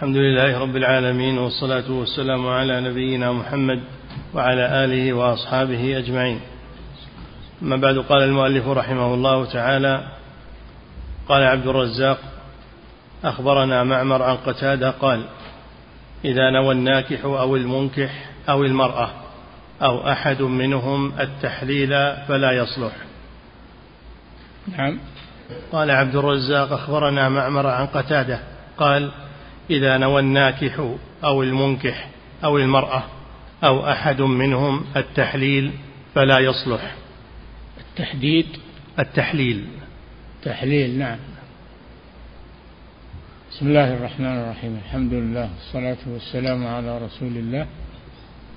الحمد لله رب العالمين والصلاة والسلام على نبينا محمد وعلى آله وأصحابه أجمعين. أما بعد قال المؤلف رحمه الله تعالى قال عبد الرزاق أخبرنا معمر عن قتادة قال إذا نوى الناكح أو المنكح أو المرأة أو أحد منهم التحليل فلا يصلح. نعم. قال عبد الرزاق أخبرنا معمر عن قتادة قال إذا نوى الناكح أو المنكح أو المرأة أو أحد منهم التحليل فلا يصلح. التحديد؟ التحليل. تحليل نعم. بسم الله الرحمن الرحيم. الحمد لله والصلاة والسلام على رسول الله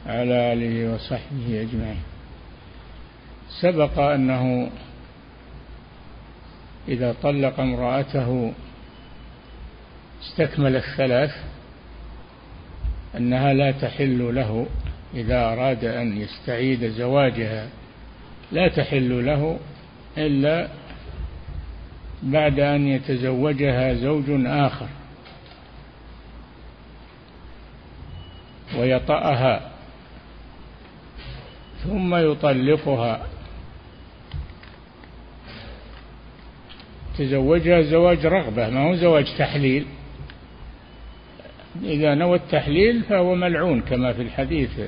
على آله وصحبه أجمعين. سبق أنه إذا طلق امرأته استكمل الثلاث أنها لا تحل له إذا أراد أن يستعيد زواجها. لا تحل له إلا بعد أن يتزوجها زوج آخر ويطأها ثم يطلقها. تزوجها زواج رغبة ما هو زواج تحليل. إذا نوى التحليل فهو ملعون كما في الحديث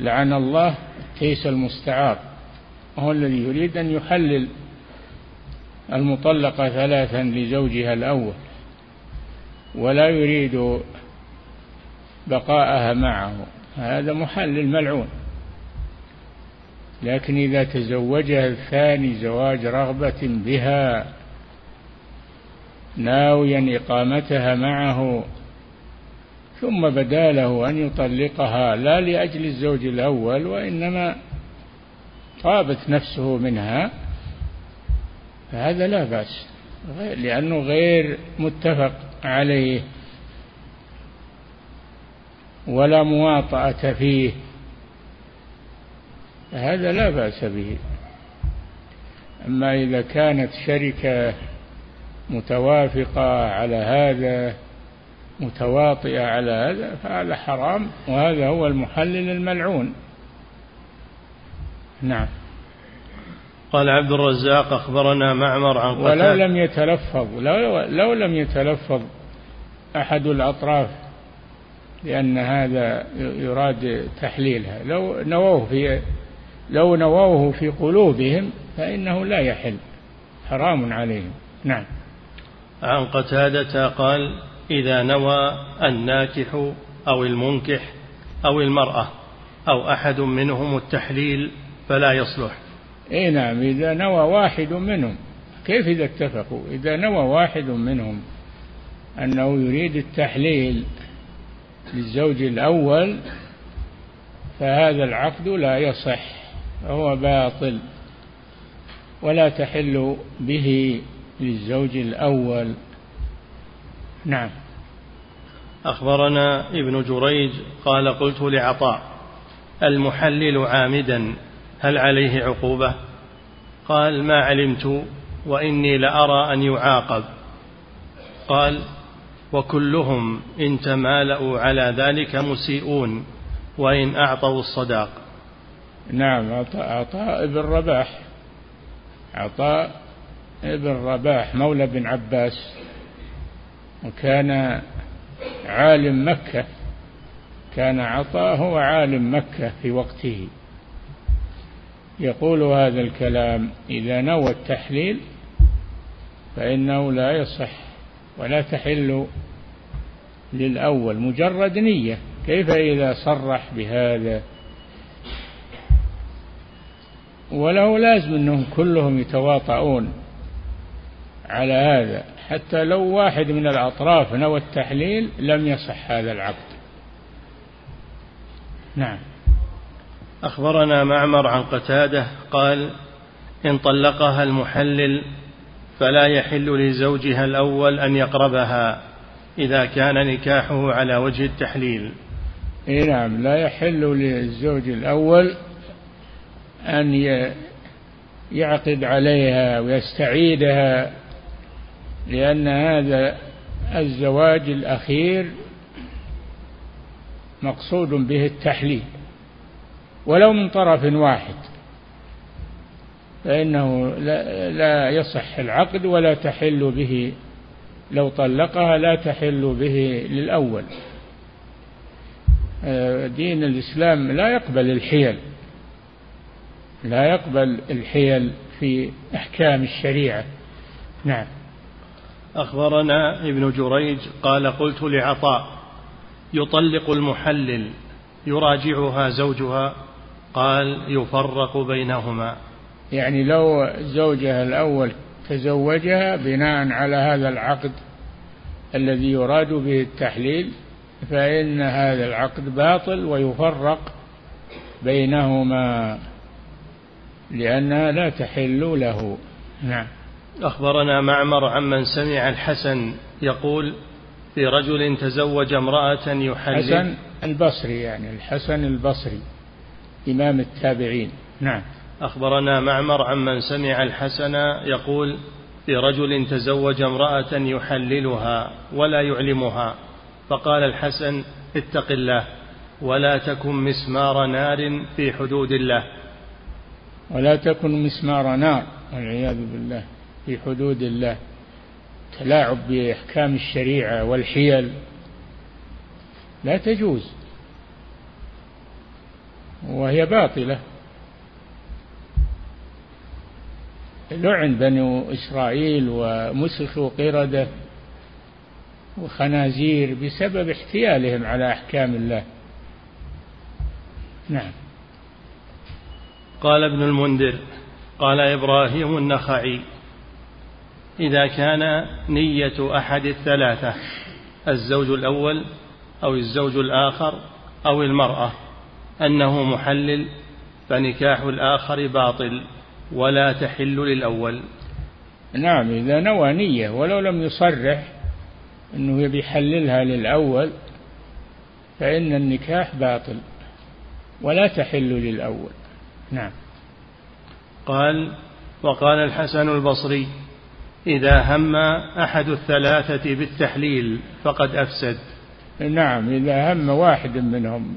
لعن الله التيس المستعار وهو الذي يريد أن يحلل المطلقة ثلاثا لزوجها الأول ولا يريد بقاءها معه هذا محلل ملعون. لكن إذا تزوجها الثاني زواج رغبة بها ناويا إقامتها معه ثم بدا له أن يطلقها لا لأجل الزوج الأول وإنما طابت نفسه منها. فهذا لا بأس لأنه غير متفق عليه. ولا مواطأة فيه. هذا لا بأس به. أما إذا كانت شركة متوافقة على هذا متواطئة على هذا فهذا حرام وهذا هو المحلل الملعون. نعم. قال عبد الرزاق أخبرنا معمر عن ولو لم يتلفظ لو, لو لم يتلفظ أحد الأطراف لأن هذا يراد تحليلها. لو نووه في لو نووه في قلوبهم فإنه لا يحل. حرام عليهم. نعم. عن قتادة قال إذا نوى الناكح أو المنكح أو المرأة أو أحد منهم التحليل فلا يصلح. إي نعم إذا نوى واحد منهم. كيف إذا اتفقوا؟ إذا نوى واحد منهم أنه يريد التحليل للزوج الأول فهذا العقد لا يصح هو باطل. ولا تحل به للزوج الأول. نعم. أخبرنا ابن جريج قال قلت لعطاء المحلل عامدا هل عليه عقوبة؟ قال ما علمت وإني لأرى أن يعاقب. قال وكلهم إن تمالأوا على ذلك مسيئون وإن أعطوا الصداق. نعم عطاء, ابن رباح. عطاء ابن رباح مولى بن عباس. وكان عالم مكة كان عطاء هو عالم مكة في وقته. يقول هذا الكلام إذا نوى التحليل فإنه لا يصح ولا تحل للأول مجرد نية. كيف إذا صرح بهذا؟ وله لازم أنهم كلهم يتواطؤون على هذا. حتى لو واحد من الأطراف نوى التحليل لم يصح هذا العقد. نعم. أخبرنا معمر عن قتادة قال إن طلقها المحلل فلا يحل لزوجها الأول أن يقربها إذا كان نكاحه على وجه التحليل. إيه نعم لا يحل للزوج الأول أن يعقد عليها ويستعيدها لأن هذا الزواج الأخير مقصود به التحليل ولو من طرف واحد فإنه لا, يصح العقد ولا تحل به لو طلقها لا تحل به للأول. آه، دين الإسلام لا يقبل الحيل لا يقبل الحيل في أحكام الشريعة. نعم. أخبرنا ابن جريج قال قلت لعطاء يطلق المحلل يراجعها زوجها قال يفرق بينهما. يعني لو زوجها الأول تزوجها بناء على هذا العقد الذي يراد به التحليل فإن هذا العقد باطل ويفرق بينهما لأنها لا تحل له. نعم. أخبرنا معمر عمن سمع الحسن يقول في رجل تزوج امرأة يحلل. حسن البصري يعني الحسن البصري إمام التابعين. نعم. أخبرنا معمر عمن سمع الحسن يقول في رجل تزوج امرأة يحللها ولا يعلمها فقال الحسن اتق الله ولا تكن مسمار نار في حدود الله. ولا تكن مسمار نار والعياذ بالله. في حدود الله تلاعب بأحكام الشريعة والحيل. لا تجوز وهي باطلة. لعن بنو إسرائيل ومسخوا قردة وخنازير بسبب احتيالهم على أحكام الله. نعم. قال ابن المنذر قال إبراهيم النخعي إذا كان نية أحد الثلاثة الزوج الأول أو الزوج الآخر أو المرأة أنه محلل فنكاح الآخر باطل ولا تحل للأول. نعم إذا نوى نية ولو لم يصرح أنه يبي يحللها للأول فإن النكاح باطل ولا تحل للأول. نعم. قال وقال الحسن البصري إذا هم أحد الثلاثة بالتحليل فقد أفسد. نعم إذا هم واحد منهم.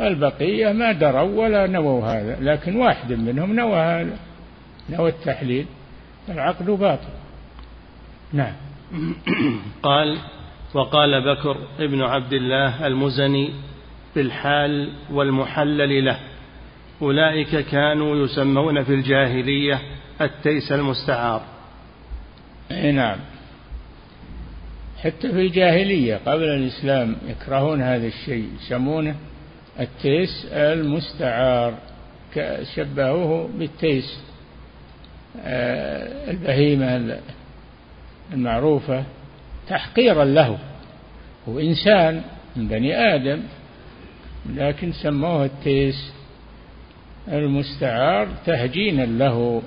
البقية ما دروا ولا نووا هذا لكن واحد منهم نوى هذا نوى التحليل. العقد باطل. نعم. قال وقال بكر ابن عبد الله المزني في الحال والمحلل له. أولئك كانوا يسمون في الجاهلية التيس المستعار. نعم. حتى في الجاهلية قبل الإسلام يكرهون هذا الشيء يسمونه التيس المستعار شبهوه بالتيس آه، البهيمة المعروفة تحقيرا له. هو إنسان من بني آدم لكن سموه التيس المستعار تهجينا له.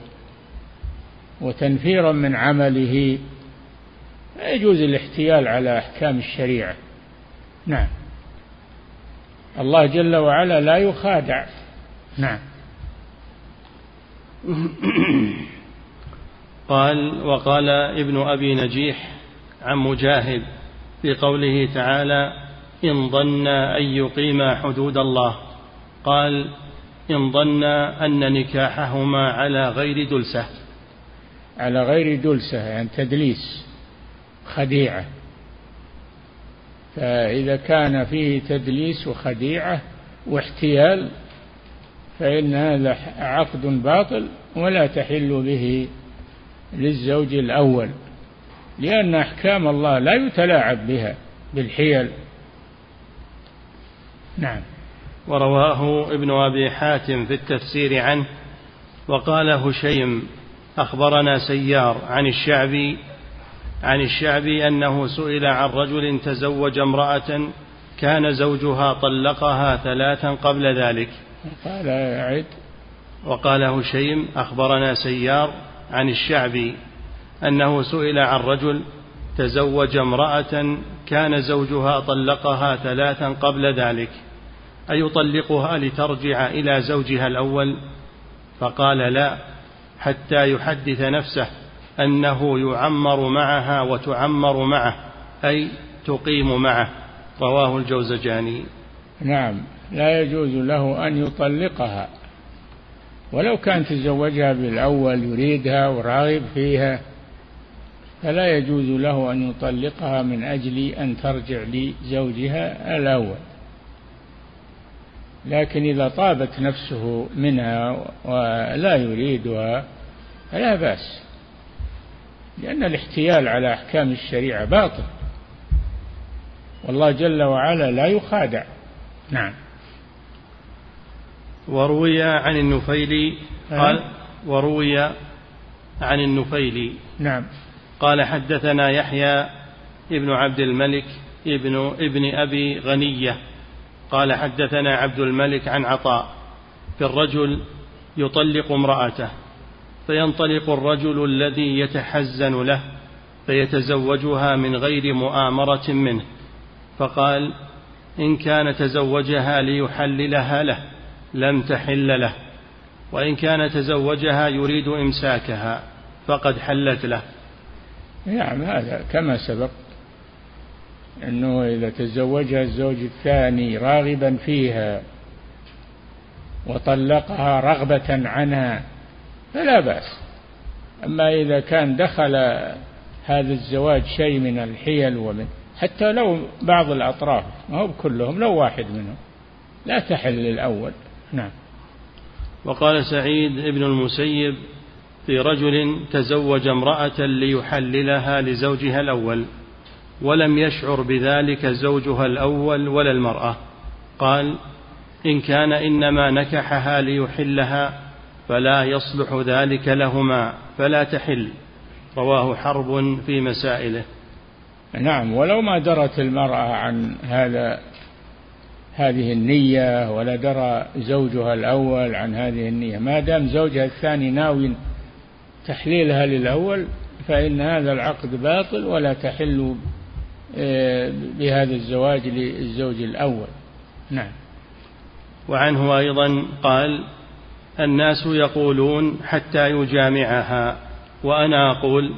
وتنفيرا من عمله. لا يجوز الاحتيال على أحكام الشريعة. نعم. الله جل وعلا لا يخادع. نعم. قال وقال ابن أبي نجيح عن مجاهد في قوله تعالى إن ظن أن يقيما حدود الله. قال إن ظن أن نكاحهما على غير دلسة على غير دلسة يعني تدليس خديعة. فإذا كان فيه تدليس وخديعة واحتيال فإن هذا عقد باطل ولا تحل به للزوج الأول لأن أحكام الله لا يتلاعب بها بالحيل. نعم. ورواه ابن أبي حاتم في التفسير عنه وقال هشيم أخبرنا سيار عن الشعبي عن الشعبي أنه سئل عن رجل تزوج امرأة كان زوجها طلقها ثلاثا قبل ذلك. قال أعد وقال هشيم أخبرنا سيار عن الشعبي أنه سئل عن رجل تزوج امرأة كان زوجها طلقها ثلاثا قبل ذلك أيطلقها لترجع إلى زوجها الأول؟ فقال لا حتى يحدث نفسه أنه يعمر معها وتعمر معه أي تقيم معه. رواه الجوزجاني. نعم لا يجوز له أن يطلقها. ولو كان تزوجها بالأول يريدها وراغب فيها فلا يجوز له أن يطلقها من أجل أن ترجع لزوجها الأول. لكن إذا طابت نفسه منها ولا يريدها فلا بأس لأن الاحتيال على أحكام الشريعة باطل. والله جل وعلا لا يخادع. نعم. وروي عن النفيلي قال وروي عن النفيلي نعم. قال حدثنا يحيى ابن عبد الملك ابن ابن أبي غنية. قال حدثنا عبد الملك عن عطاء في الرجل يطلق امرأته فينطلق الرجل الذي يتحزن له فيتزوجها من غير مؤامرة منه فقال إن كان تزوجها ليحللها له لم تحل له وإن كان تزوجها يريد إمساكها فقد حلت له. نعم هذا كما سبق أنه إذا تزوجها الزوج الثاني راغبا فيها وطلقها رغبة عنها فلا بأس. أما إذا كان دخل هذا الزواج شيء من الحيل ومن حتى لو بعض الأطراف ما هو كلهم لو واحد منهم. لا تحل الأول نعم. وقال سعيد بن المسيب في رجل تزوج امرأة ليحللها لزوجها الأول. ولم يشعر بذلك زوجها الأول ولا المرأة. قال إن كان إنما نكحها ليحلها فلا يصلح ذلك لهما فلا تحل. رواه حرب في مسائله. نعم ولو ما درت المرأة عن هذا هذه النية ولا درى زوجها الأول عن هذه النية ما دام زوجها الثاني ناوي تحليلها للأول فإن هذا العقد باطل ولا تحل بهذا الزواج للزوج الأول. نعم. وعنه أيضا قال الناس يقولون حتى يجامعها وأنا أقول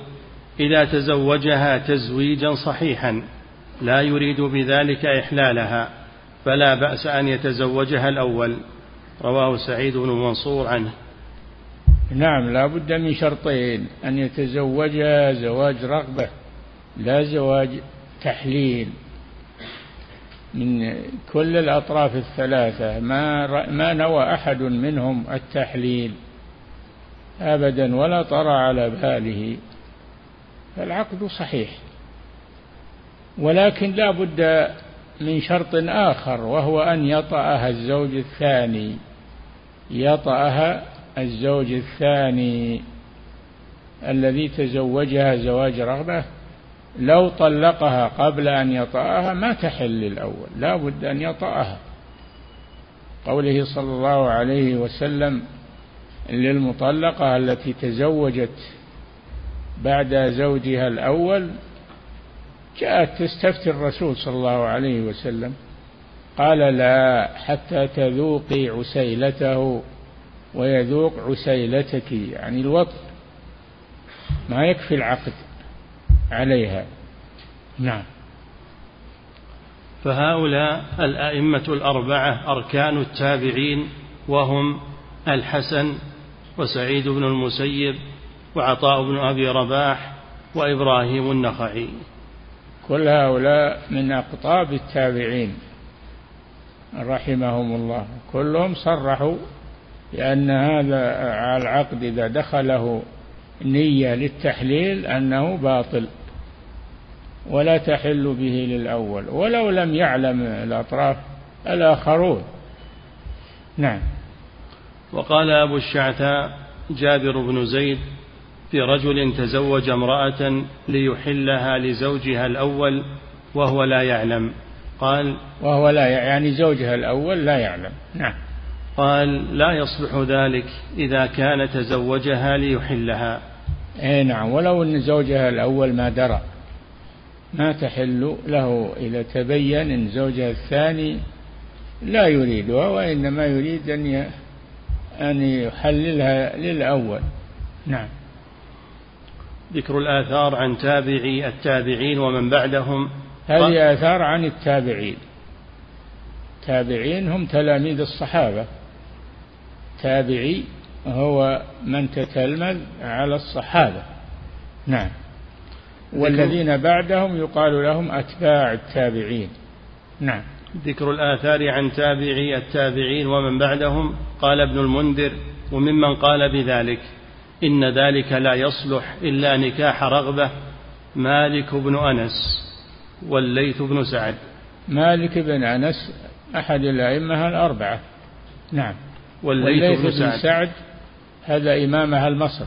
إذا تزوجها تزويجا صحيحا لا يريد بذلك إحلالها فلا بأس أن يتزوجها الأول. رواه سعيد بن منصور عنه. نعم لا بد من شرطين أن يتزوجها زواج رغبة لا زواج تحليل من كل الأطراف الثلاثة ما ما نوى أحد منهم التحليل أبدا ولا طرى على باله. فالعقد صحيح ولكن لا بد من شرط آخر وهو أن يطأها الزوج الثاني. يطأها الزوج الثاني الذي تزوجها زواج رغبة. لو طلقها قبل أن يطأها ما تحل الأول لا بد أن يطأها. قوله صلى الله عليه وسلم للمطلقة التي تزوجت بعد زوجها الأول جاءت تستفتي الرسول صلى الله عليه وسلم قال لا حتى تذوقي عسيلته ويذوق عسيلتك يعني الوطن ما يكفي العقد. عليها. نعم. فهؤلاء الأئمة الأربعة أركان التابعين وهم الحسن وسعيد بن المسيب وعطاء بن أبي رباح وإبراهيم النخعي. كل هؤلاء من أقطاب التابعين رحمهم الله. كلهم صرحوا لأن هذا العقد إذا دخله نية للتحليل أنه باطل ولا تحل به للأول ولو لم يعلم الأطراف الآخرون. نعم. وقال أبو الشعثاء جابر بن زيد في رجل تزوج امرأة ليحلها لزوجها الأول وهو لا يعلم. قال وهو لا يعني زوجها الأول لا يعلم. نعم. قال لا يصلح ذلك إذا كان تزوجها ليحلها. اي نعم ولو إن زوجها الأول ما درى ما تحل له اذا تبين إن زوجها الثاني لا يريدها وإنما يريد أن أن يحللها للأول. نعم. ذكر الآثار عن تابعي التابعين ومن بعدهم. هذه آثار عن التابعين. التابعين هم تلاميذ الصحابة. تابعي هو من تتلمذ على الصحابة. نعم. والذين بعدهم يقال لهم أتباع التابعين. نعم. ذكر الآثار عن تابعي التابعين ومن بعدهم. قال ابن المنذر وممن قال بذلك إن ذلك لا يصلح إلا نكاح رغبة. مالك بن أنس والليث بن سعد. مالك بن أنس أحد الأئمة الأربعة. نعم. والليث, بن, سعد, سعد هذا إمام أهل مصر.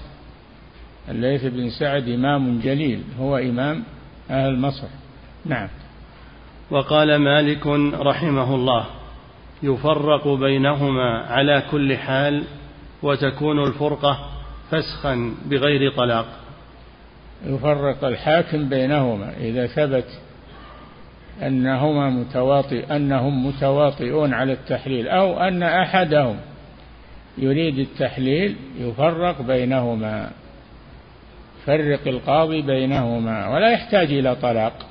الليث بن سعد إمام جليل هو إمام أهل مصر. نعم. وقال مالك رحمه الله يفرق بينهما على كل حال وتكون الفرقة فسخا بغير طلاق. يفرق الحاكم بينهما إذا ثبت أنهما متواطئ أنهم متواطئون على التحليل أو أن أحدهم يريد التحليل يفرق بينهما. فرق القاضي بينهما ولا يحتاج إلى طلاق.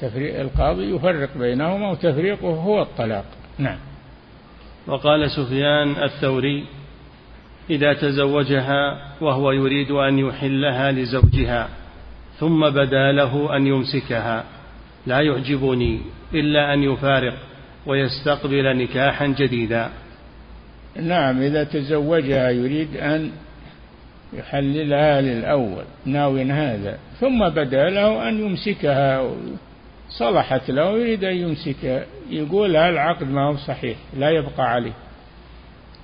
تفريق القاضي يفرق بينهما وتفريقه هو الطلاق. نعم. وقال سفيان الثوري إذا تزوجها وهو يريد أن يحلها لزوجها ثم بدا له أن يمسكها لا يعجبني إلا أن يفارق ويستقبل نكاحا جديدا. نعم إذا تزوجها يريد أن يحللها للأول ناو هذا. ثم بدأ له أن يمسكها صلحت له يريد أن يمسكها. يقول العقد ما هو صحيح؟ لا يبقى عليه.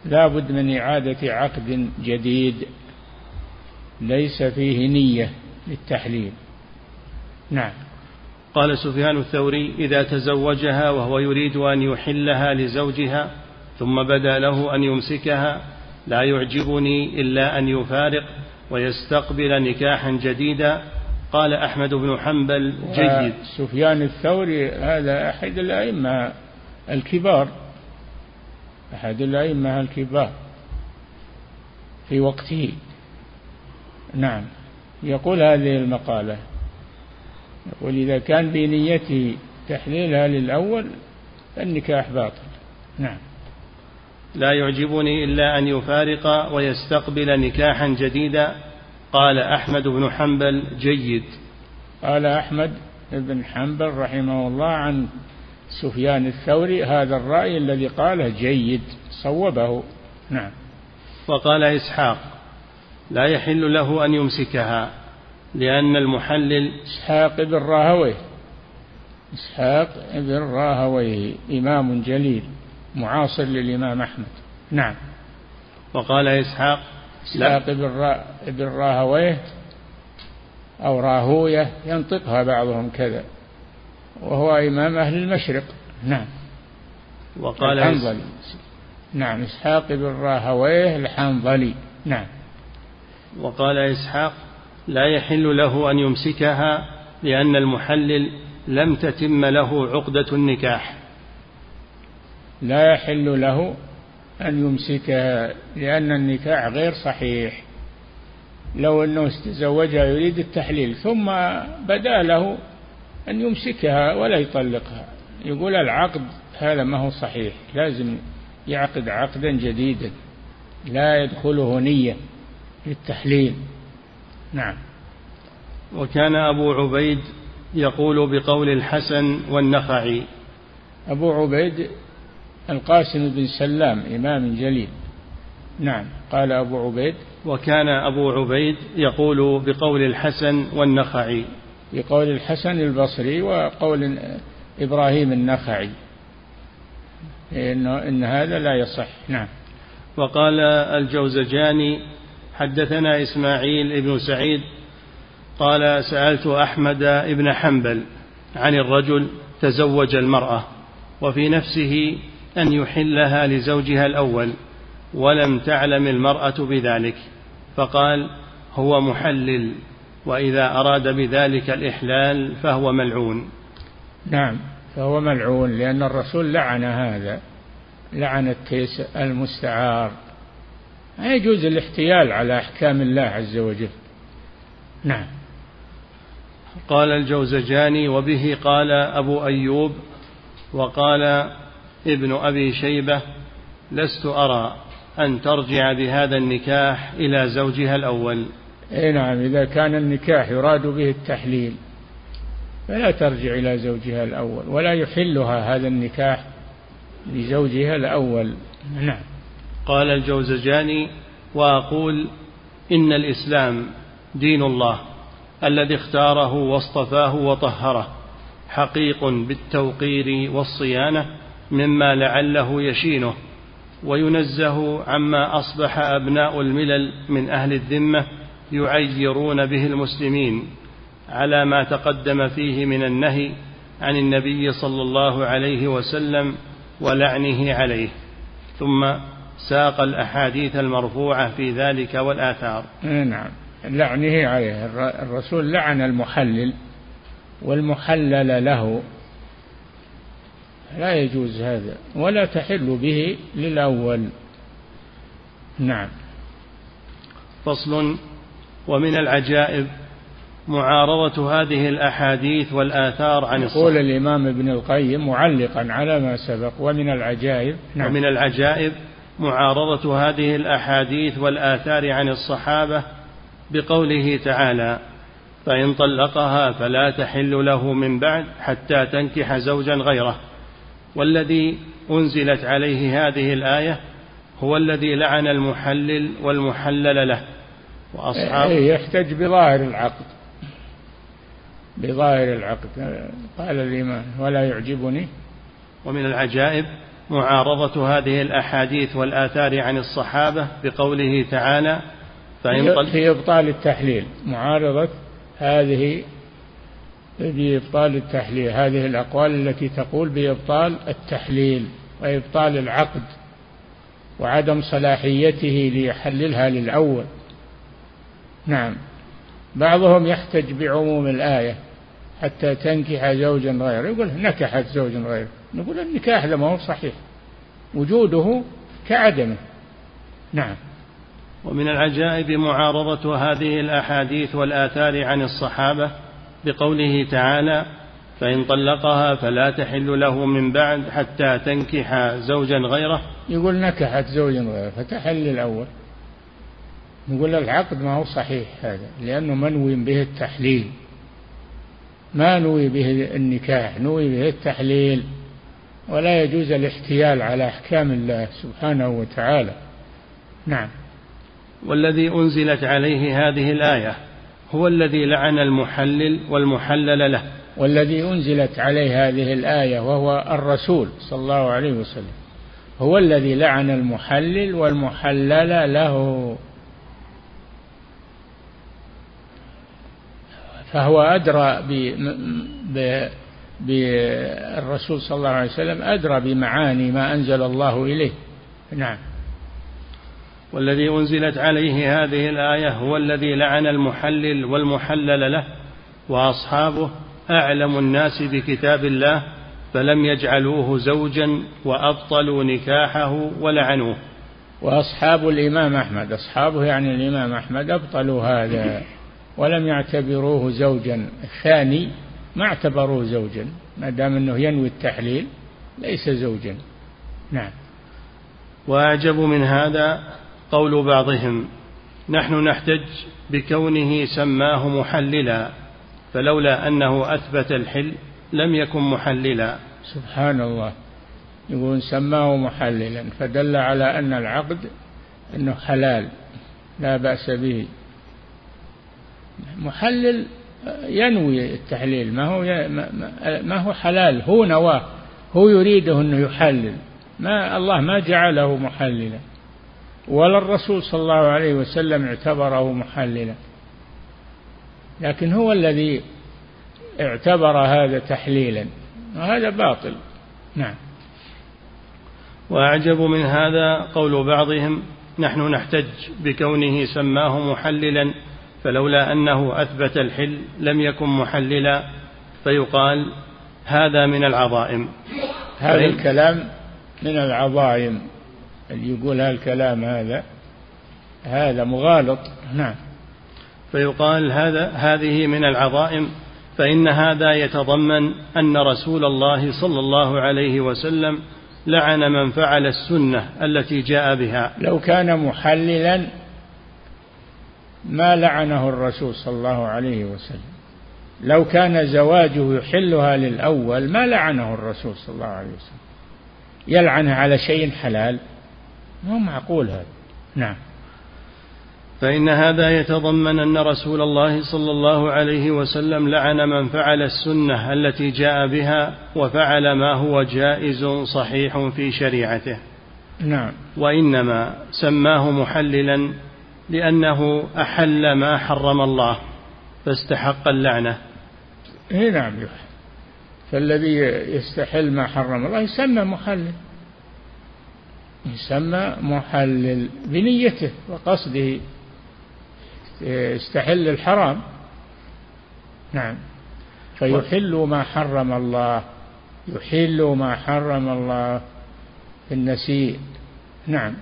لا بد من إعادة عقد جديد ليس فيه نية للتحليل. نعم. قال سفيان الثوري إذا تزوجها وهو يريد أن يحلها لزوجها ثم بدا له أن يمسكها لا يعجبني إلا أن يفارق ويستقبل نكاحا جديدا. قال أحمد بن حنبل جيد. سفيان الثوري هذا أحد الأئمة الكبار أحد الأئمة الكبار في وقته. نعم يقول هذه المقالة. يقول إذا كان بنيته تحليلها للأول فالنكاح باطل. نعم. لا يعجبني إلا أن يفارق ويستقبل نكاحا جديدا. قال أحمد بن حنبل جيد. قال أحمد بن حنبل رحمه الله عن سفيان الثوري هذا الرأي الذي قاله جيد صوبه. نعم. وقال إسحاق لا يحل له أن يمسكها لأن المحلل إسحاق بن راهويه. إسحاق بن راهويه إمام جليل. معاصر للإمام أحمد. نعم. وقال إسحاق إسحاق بن راهويه أو راهوية ينطقها بعضهم كذا وهو إمام أهل المشرق. نعم. وقال الحنظلي. نعم إسحاق بن راهويه الحنظلي. نعم. وقال إسحاق لا يحل له أن يمسكها لأن المحلل لم تتم له عقدة النكاح. لا يحل له أن يمسكها لأن النكاح غير صحيح. لو أنه تزوجها يريد التحليل ثم بدا له أن يمسكها ولا يطلقها. يقول العقد هذا ما هو صحيح لازم يعقد عقدا جديدا لا يدخله نية للتحليل. نعم. وكان أبو عبيد يقول بقول الحسن والنخعي. أبو عبيد القاسم بن سلام إمام جليل. نعم. قال أبو عبيد. وكان أبو عبيد يقول بقول الحسن والنخعي. بقول الحسن البصري وقول إبراهيم النخعي. إن, إن هذا لا يصح. نعم. وقال الجوزجاني حدثنا إسماعيل بن سعيد قال سألت أحمد بن حنبل عن الرجل تزوج المرأة وفي نفسه أن يحلها لزوجها الأول ولم تعلم المرأة بذلك فقال هو محلل وإذا أراد بذلك الإحلال فهو ملعون. نعم فهو ملعون لأن الرسول لعن هذا لعن التيس المستعار. لا يجوز الاحتيال على أحكام الله عز وجل. نعم. قال الجوزجاني وبه قال أبو أيوب وقال ابن أبي شيبة لست أرى أن ترجع بهذا النكاح إلى زوجها الأول. إي نعم إذا كان النكاح يراد به التحليل فلا ترجع إلى زوجها الأول ولا يحلها هذا النكاح لزوجها الأول. نعم. قال الجوزجاني وأقول إن الإسلام دين الله الذي اختاره واصطفاه وطهره حقيق بالتوقير والصيانة مما لعله يشينه وينزه عما أصبح أبناء الملل من أهل الذمة يعيرون به المسلمين على ما تقدم فيه من النهي عن النبي صلى الله عليه وسلم ولعنه عليه. ثم ساق الأحاديث المرفوعة في ذلك والآثار. نعم. لعنه عليه. الرسول لعن المحلل والمحلل له لا يجوز هذا ولا تحل به للأول. نعم. فصل. ومن العجائب معارضة هذه الأحاديث والآثار عن يقول الإمام ابن القيم معلقا على ما سبق ومن العجائب نعم. ومن العجائب معارضة هذه الأحاديث والآثار عن الصحابة بقوله تعالى فإن طلقها فلا تحل له من بعد حتى تنكح زوجا غيره والذي أنزلت عليه هذه الآية هو الذي لعن المحلل والمحلل له وأصحاب إيه، يحتج بظاهر العقد. بظاهر العقد. قال الإمام ولا يعجبني. ومن العجائب معارضة هذه الأحاديث والآثار عن الصحابة بقوله تعالى فإن في إبطال التحليل معارضة هذه بإبطال التحليل. هذه الأقوال التي تقول بإبطال التحليل وإبطال العقد وعدم صلاحيته ليحللها للأول. نعم. بعضهم يحتج بعموم الآية حتى تنكح زوجا غيره. يقول نكحت زوجا غيره. نقول النكاح ما هو صحيح. وجوده كعدمه. نعم. ومن العجائب معارضة هذه الأحاديث والآثار عن الصحابة بقوله تعالى فإن طلقها فلا تحل له من بعد حتى تنكح زوجا غيره. يقول نكحت زوجا غيره فتحل الأول. نقول العقد ما هو صحيح هذا لأنه منوي به التحليل. ما نوي به النكاح نوي به التحليل. ولا يجوز الاحتيال على أحكام الله سبحانه وتعالى. نعم. والذي أنزلت عليه هذه الآية هو الذي لعن المحلل والمحلل له. والذي أنزلت عليه هذه الآية وهو الرسول صلى الله عليه وسلم. هو الذي لعن المحلل والمحلل له. فهو أدرى بالرسول صلى الله عليه وسلم أدرى بمعاني ما أنزل الله إليه. نعم. والذي أنزلت عليه هذه الآية هو الذي لعن المحلل والمحلل له وأصحابه أعلم الناس بكتاب الله فلم يجعلوه زوجا وأبطلوا نكاحه ولعنوه. وأصحاب الإمام أحمد أصحابه يعني الإمام أحمد أبطلوا هذا ولم يعتبروه زوجا. الثاني ما اعتبروه زوجا ما دام أنه ينوي التحليل ليس زوجا. نعم. وأعجب من هذا قول بعضهم نحن نحتج بكونه سماه محللا فلولا أنه أثبت الحل لم يكن محللا. سبحان الله. يقول سماه محللا فدل على أن العقد أنه حلال لا بأس به. محلل ينوي التحليل ما هو ما هو حلال؟ هو نواه هو يريده أنه يحلل. ما الله ما جعله محللا. ولا الرسول صلى الله عليه وسلم اعتبره محللا. لكن هو الذي اعتبر هذا تحليلا وهذا باطل. نعم. وأعجب من هذا قول بعضهم نحن نحتج بكونه سماه محللا فلولا أنه أثبت الحل لم يكن محللا. فيقال هذا من العظائم. هذا الكلام من العظائم. اللي يقول هالكلام هذا هذا مغالط. نعم. فيقال هذا هذه من العظائم فإن هذا يتضمن أن رسول الله صلى الله عليه وسلم لعن من فعل السنة التي جاء بها. لو كان محللا ما لعنه الرسول صلى الله عليه وسلم. لو كان زواجه يحلها للأول ما لعنه الرسول صلى الله عليه وسلم. يلعنه على شيء حلال. مو معقول هذا نعم فإن هذا يتضمن أن رسول الله صلى الله عليه وسلم لعن من فعل السنة التي جاء بها وفعل ما هو جائز صحيح في شريعته. نعم. وإنما سماه محللا لأنه أحل ما حرم الله فاستحق اللعنة. إيه نعم فالذي يستحل ما حرم الله يسمى محلل. يسمى محلل بنيته وقصده. يستحل الحرام. نعم. فيحل ما حرم الله. يحل ما حرم الله. في النسيء. نعم.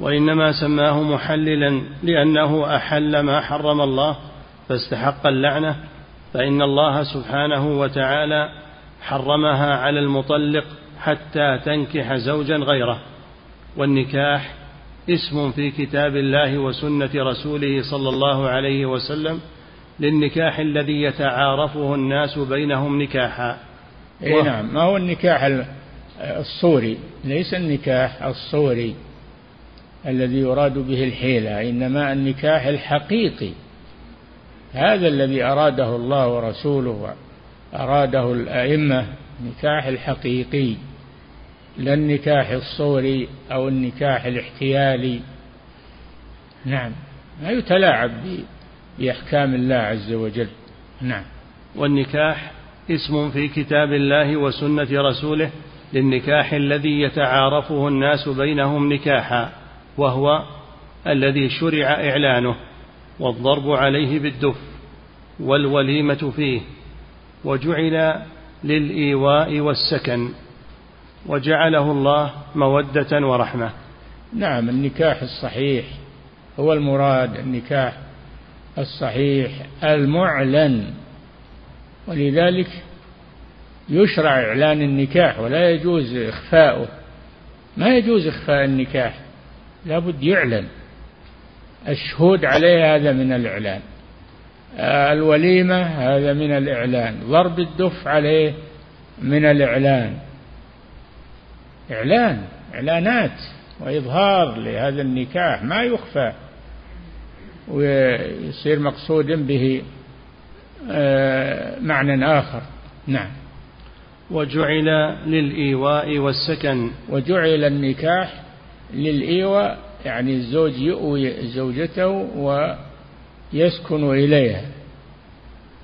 وإنما سماه محللا لأنه أحل ما حرم الله فاستحق اللعنة. فإن الله سبحانه وتعالى حرمها على المطلق حتى تنكح زوجا غيره. والنكاح اسم في كتاب الله وسنة رسوله صلى الله عليه وسلم للنكاح الذي يتعارفه الناس بينهم نكاحا. إي نعم ما هو النكاح الصوري؟ ليس النكاح الصوري الذي يراد به الحيلة إنما النكاح الحقيقي. هذا الذي أراده الله ورسوله أراده الأئمة نكاح الحقيقي. لا النكاح الصوري أو النكاح الاحتيالي. نعم. ما يتلاعب بأحكام الله عز وجل. نعم. والنكاح اسم في كتاب الله وسنة رسوله للنكاح الذي يتعارفه الناس بينهم نكاحا وهو الذي شرع إعلانه والضرب عليه بالدف والوليمة فيه وجعل للإيواء والسكن. وجعله الله مودة ورحمة. نعم النكاح الصحيح. هو المراد النكاح الصحيح المعلن. ولذلك يشرع إعلان النكاح ولا يجوز إخفاؤه. ما يجوز إخفاء النكاح لابد يعلن. الشهود عليه هذا من الإعلان. الوليمة هذا من الإعلان. ضرب الدف عليه من الإعلان. إعلان إعلانات وإظهار لهذا النكاح ما يخفى. ويصير مقصود به آه، معنى آخر. نعم. وجعل للإيواء والسكن. وجعل النكاح للإيواء يعني الزوج يؤوي زوجته ويسكن إليها.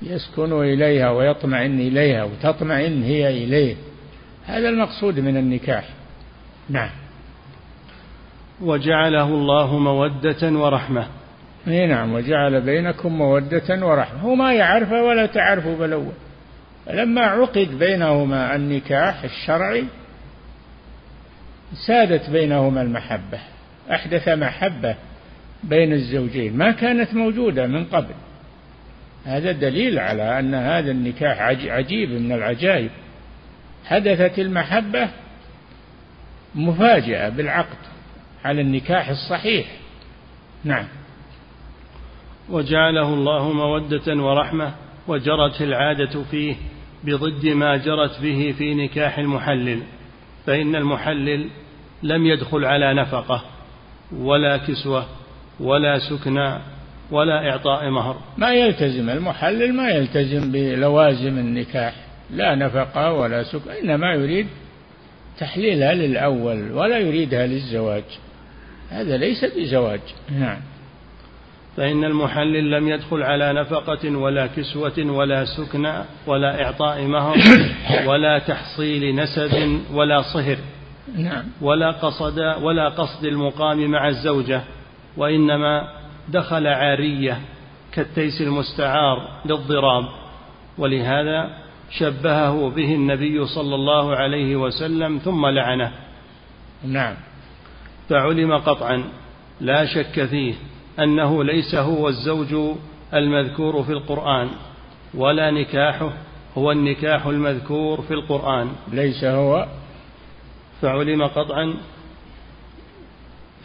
يسكن إليها ويطمئن إليها وتطمئن هي إليه. هذا المقصود من النكاح. نعم. وجعله الله مودة ورحمة. إي نعم وجعل بينكم مودة ورحمة. هو ما يعرفه ولا تعرفه بالأول. فلما عقد بينهما النكاح الشرعي سادت بينهما المحبة. أحدث محبة بين الزوجين. ما كانت موجودة من قبل. هذا دليل على أن هذا النكاح عجيب من العجائب. حدثت المحبة مفاجأة بالعقد على النكاح الصحيح. نعم. وجعله الله مودة ورحمة وجرت العادة فيه بضد ما جرت به في نكاح المحلل فإن المحلل لم يدخل على نفقة ولا كسوة ولا سكنى ولا إعطاء مهر. ما يلتزم المحلل ما يلتزم بلوازم النكاح. لا نفقة ولا سكن إنما يريد تحليلها للأول ولا يريدها للزواج. هذا ليس بزواج. نعم. فإن المحلل لم يدخل على نفقة ولا كسوة ولا سكنى ولا إعطاء مهر ولا تحصيل نسب ولا صهر. نعم. ولا قصد ولا قصد المقام مع الزوجة وإنما دخل عارية كالتيس المستعار للضراب. ولهذا شبهه به النبي صلى الله عليه وسلم ثم لعنه. نعم. فعلم قطعا لا شك فيه أنه ليس هو الزوج المذكور في القرآن ولا نكاحه هو النكاح المذكور في القرآن. ليس هو. فعلم قطعا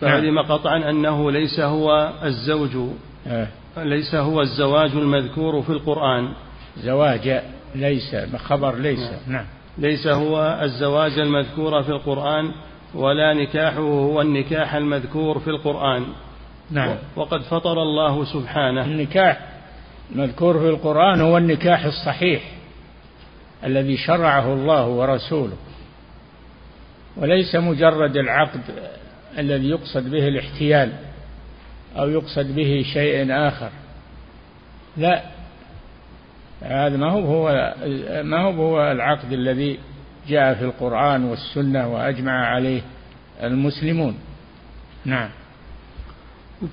فعلم نعم. قطعا أنه ليس هو الزوج. آه. ليس هو الزواج المذكور في القرآن. زواج. ليس خبر ليس. نعم, نعم. ليس هو الزواج المذكور في القرآن ولا نكاحه هو النكاح المذكور في القرآن. نعم. وقد فطر الله سبحانه. النكاح المذكور في القرآن هو النكاح الصحيح الذي شرعه الله ورسوله. وليس مجرد العقد الذي يقصد به الاحتيال أو يقصد به شيء آخر. لا هذا ما هو هو ما هو هو العقد الذي جاء في القرآن والسنة وأجمع عليه المسلمون. نعم.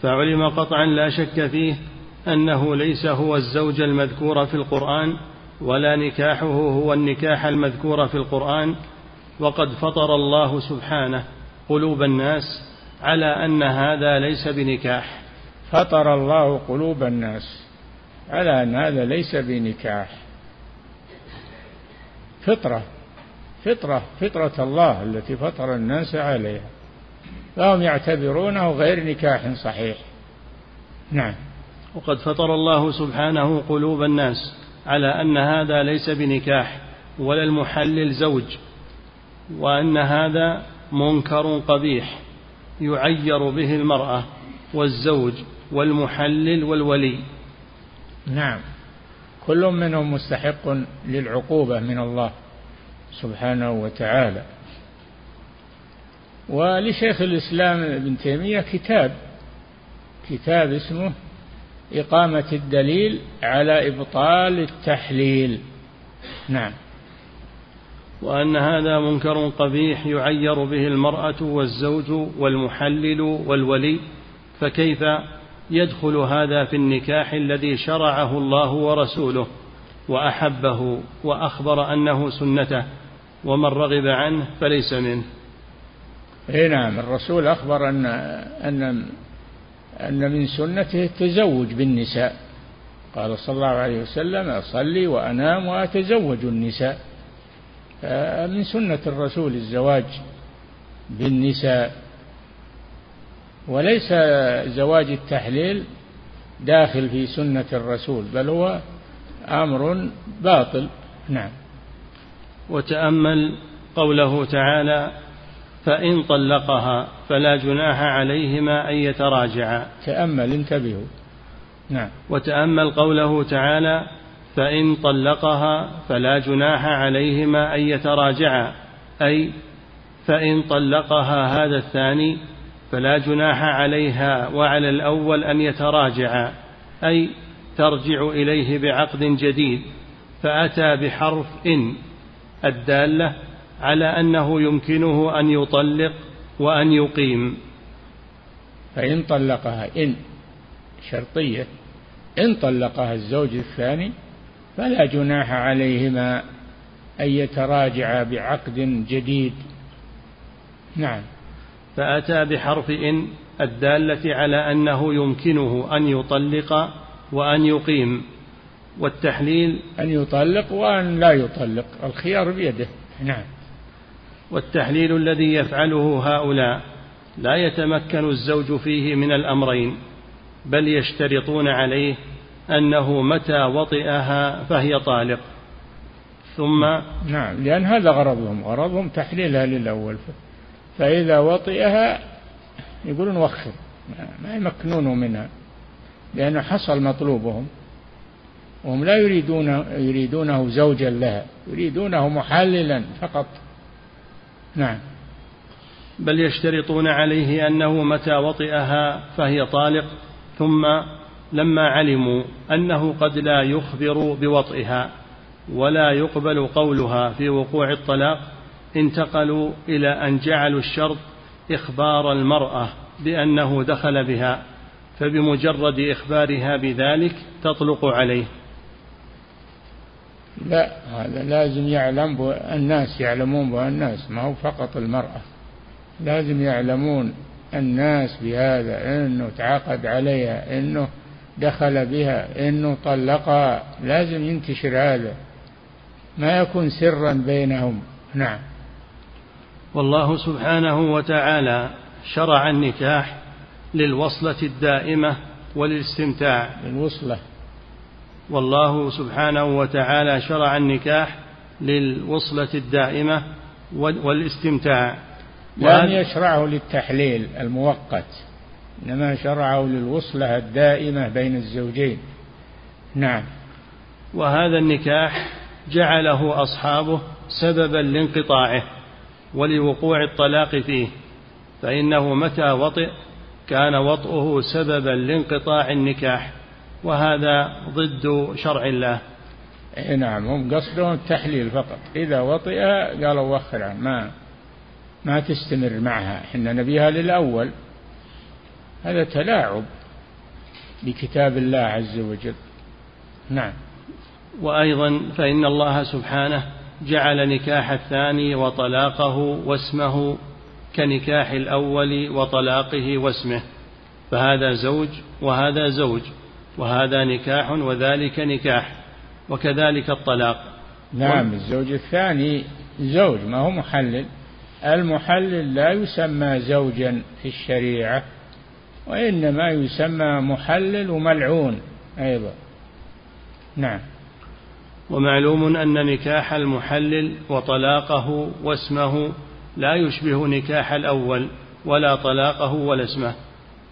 فعلم قطعا لا شك فيه أنه ليس هو الزوج المذكور في القرآن ولا نكاحه هو النكاح المذكور في القرآن. وقد فطر الله سبحانه قلوب الناس على أن هذا ليس بنكاح. فطر الله قلوب الناس. على أن هذا ليس بنكاح. فطرة فطرة فطرة الله التي فطر الناس عليها. فهم يعتبرونه غير نكاح صحيح. نعم. وقد فطر الله سبحانه قلوب الناس على أن هذا ليس بنكاح ولا المحلل زوج وأن هذا منكر قبيح يعير به المرأة والزوج والمحلل والولي. نعم. كل منهم مستحق للعقوبة من الله سبحانه وتعالى. ولشيخ الإسلام ابن تيمية كتاب كتاب اسمه إقامة الدليل على إبطال التحليل. نعم. وأن هذا منكر قبيح يعير به المرأة والزوج والمحلل والولي فكيف يدخل هذا في النكاح الذي شرعه الله ورسوله وأحبه وأخبر أنه سنته ومن رغب عنه فليس منه. إي نعم الرسول أخبر أن أن أن من سنته التزوج بالنساء. قال صلى الله عليه وسلم أصلي وأنام وأتزوج النساء. من سنة الرسول الزواج بالنساء. وليس زواج التحليل داخل في سنة الرسول بل هو أمر باطل. نعم. وتأمل قوله تعالى فإن طلقها فلا جناح عليهما أن يتراجعا. تأمل انتبهوا. نعم. وتأمل قوله تعالى فإن طلقها فلا جناح عليهما أن يتراجعا. أي فإن طلقها هذا الثاني فلا جناح عليها وعلى الأول أن يتراجعا أي ترجع إليه بعقد جديد فأتى بحرف إن الدالة على أنه يمكنه أن يطلق وأن يقيم. فإن طلقها إن شرطية إن طلقها الزوج الثاني فلا جناح عليهما أن يتراجعا بعقد جديد. نعم. فأتى بحرف إن الدالة على أنه يمكنه أن يطلق وأن يقيم والتحليل أن يطلق وأن لا يطلق الخيار بيده. نعم. والتحليل الذي يفعله هؤلاء لا يتمكن الزوج فيه من الأمرين بل يشترطون عليه أنه متى وطئها فهي طالق. ثم نعم لأن هذا غرضهم غرضهم تحليلها للأول. فإذا وطئها يقولون وخر ما يمكنونه منها لأنه حصل مطلوبهم وهم لا يريدون يريدونه زوجا لها يريدونه محللا فقط. نعم. بل يشترطون عليه أنه متى وطئها فهي طالق ثم لما علموا أنه قد لا يخبر بوطئها ولا يقبل قولها في وقوع الطلاق انتقلوا إلى أن جعلوا الشرط إخبار المرأة بأنه دخل بها فبمجرد إخبارها بذلك تطلق عليه. لا هذا لازم يعلم الناس يعلمون به الناس ما هو فقط المرأة. لازم يعلمون الناس بهذا إنه تعاقد عليها إنه دخل بها إنه طلقها. لازم ينتشر هذا. ما يكون سرا بينهم. نعم. والله سبحانه وتعالى شرع النكاح للوصلة الدائمة وللاستمتاع للوصلة والله سبحانه وتعالى شرع النكاح للوصلة الدائمة والاستمتاع. لم يشرعه للتحليل المؤقت إنما شرعه للوصلة الدائمة بين الزوجين. نعم. وهذا النكاح جعله أصحابه سببا لانقطاعه. ولوقوع الطلاق فيه فإنه متى وطئ كان وطئه سببا لانقطاع النكاح وهذا ضد شرع الله. إيه نعم هم قصدهم التحليل فقط. إذا وطئ قالوا وخر عنه ما ما تستمر معها. إحنا نبيها للأول. هذا تلاعب بكتاب الله عز وجل. نعم. وأيضا فإن الله سبحانه جعل نكاح الثاني وطلاقه واسمه كنكاح الأول وطلاقه واسمه فهذا زوج وهذا زوج وهذا نكاح وذلك نكاح وكذلك الطلاق. نعم الزوج الثاني زوج ما هو محلل. المحلل لا يسمى زوجا في الشريعة وإنما يسمى محلل وملعون أيضا. نعم. ومعلوم أن نكاح المحلل وطلاقه واسمه لا يشبه نكاح الأول ولا طلاقه ولا اسمه.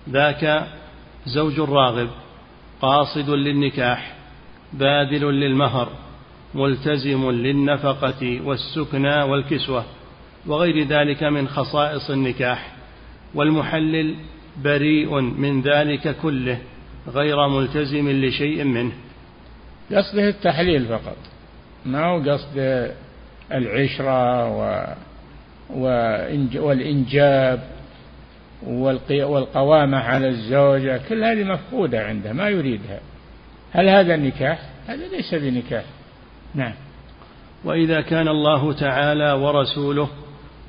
ذاك زوج راغب قاصد للنكاح باذل للمهر ملتزم للنفقة والسكنى والكسوة وغير ذلك من خصائص النكاح. والمحلل بريء من ذلك كله غير ملتزم لشيء منه. قصده التحليل فقط. ما هو قصد العشرة و والإنجاب والقوامة على الزوجة كل هذه مفقودة عنده ما يريدها. هل هذا النكاح؟ هذا ليس بنكاح. نعم. وإذا كان الله تعالى ورسوله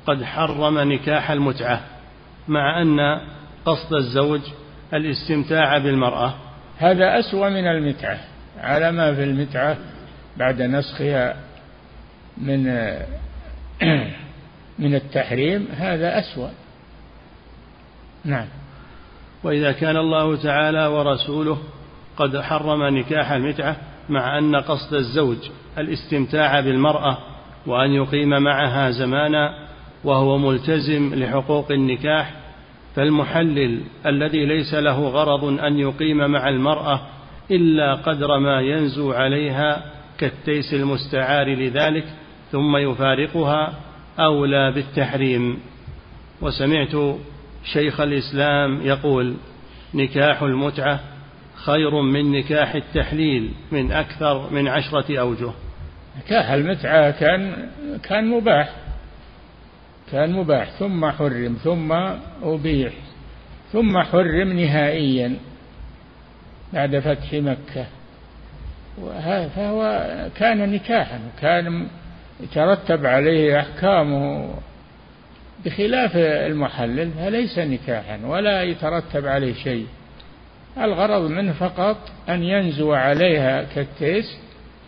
قد حرم نكاح المتعة مع أن قصد الزوج الاستمتاع بالمرأة. هذا أسوأ من المتعة. على ما في المتعة بعد نسخها من من التحريم هذا أسوأ. نعم. وإذا كان الله تعالى ورسوله قد حرم نكاح المتعة مع أن قصد الزوج الاستمتاع بالمرأة وأن يقيم معها زمانا وهو ملتزم لحقوق النكاح فالمحلل الذي ليس له غرض أن يقيم مع المرأة إلا قدر ما ينزو عليها كالتيس المستعار لذلك ثم يفارقها أولى بالتحريم. وسمعت شيخ الإسلام يقول نكاح المتعة خير من نكاح التحليل من أكثر من عشرة أوجه. نكاح المتعة كان كان مباح. كان مباح. ثم حرم ثم أبيح ثم حرم نهائيا. بعد فتح مكة. فهو كان نكاحا كان يترتب عليه أحكامه بخلاف المحلل فليس نكاحا ولا يترتب عليه شيء. الغرض منه فقط أن ينزو عليها كالتيس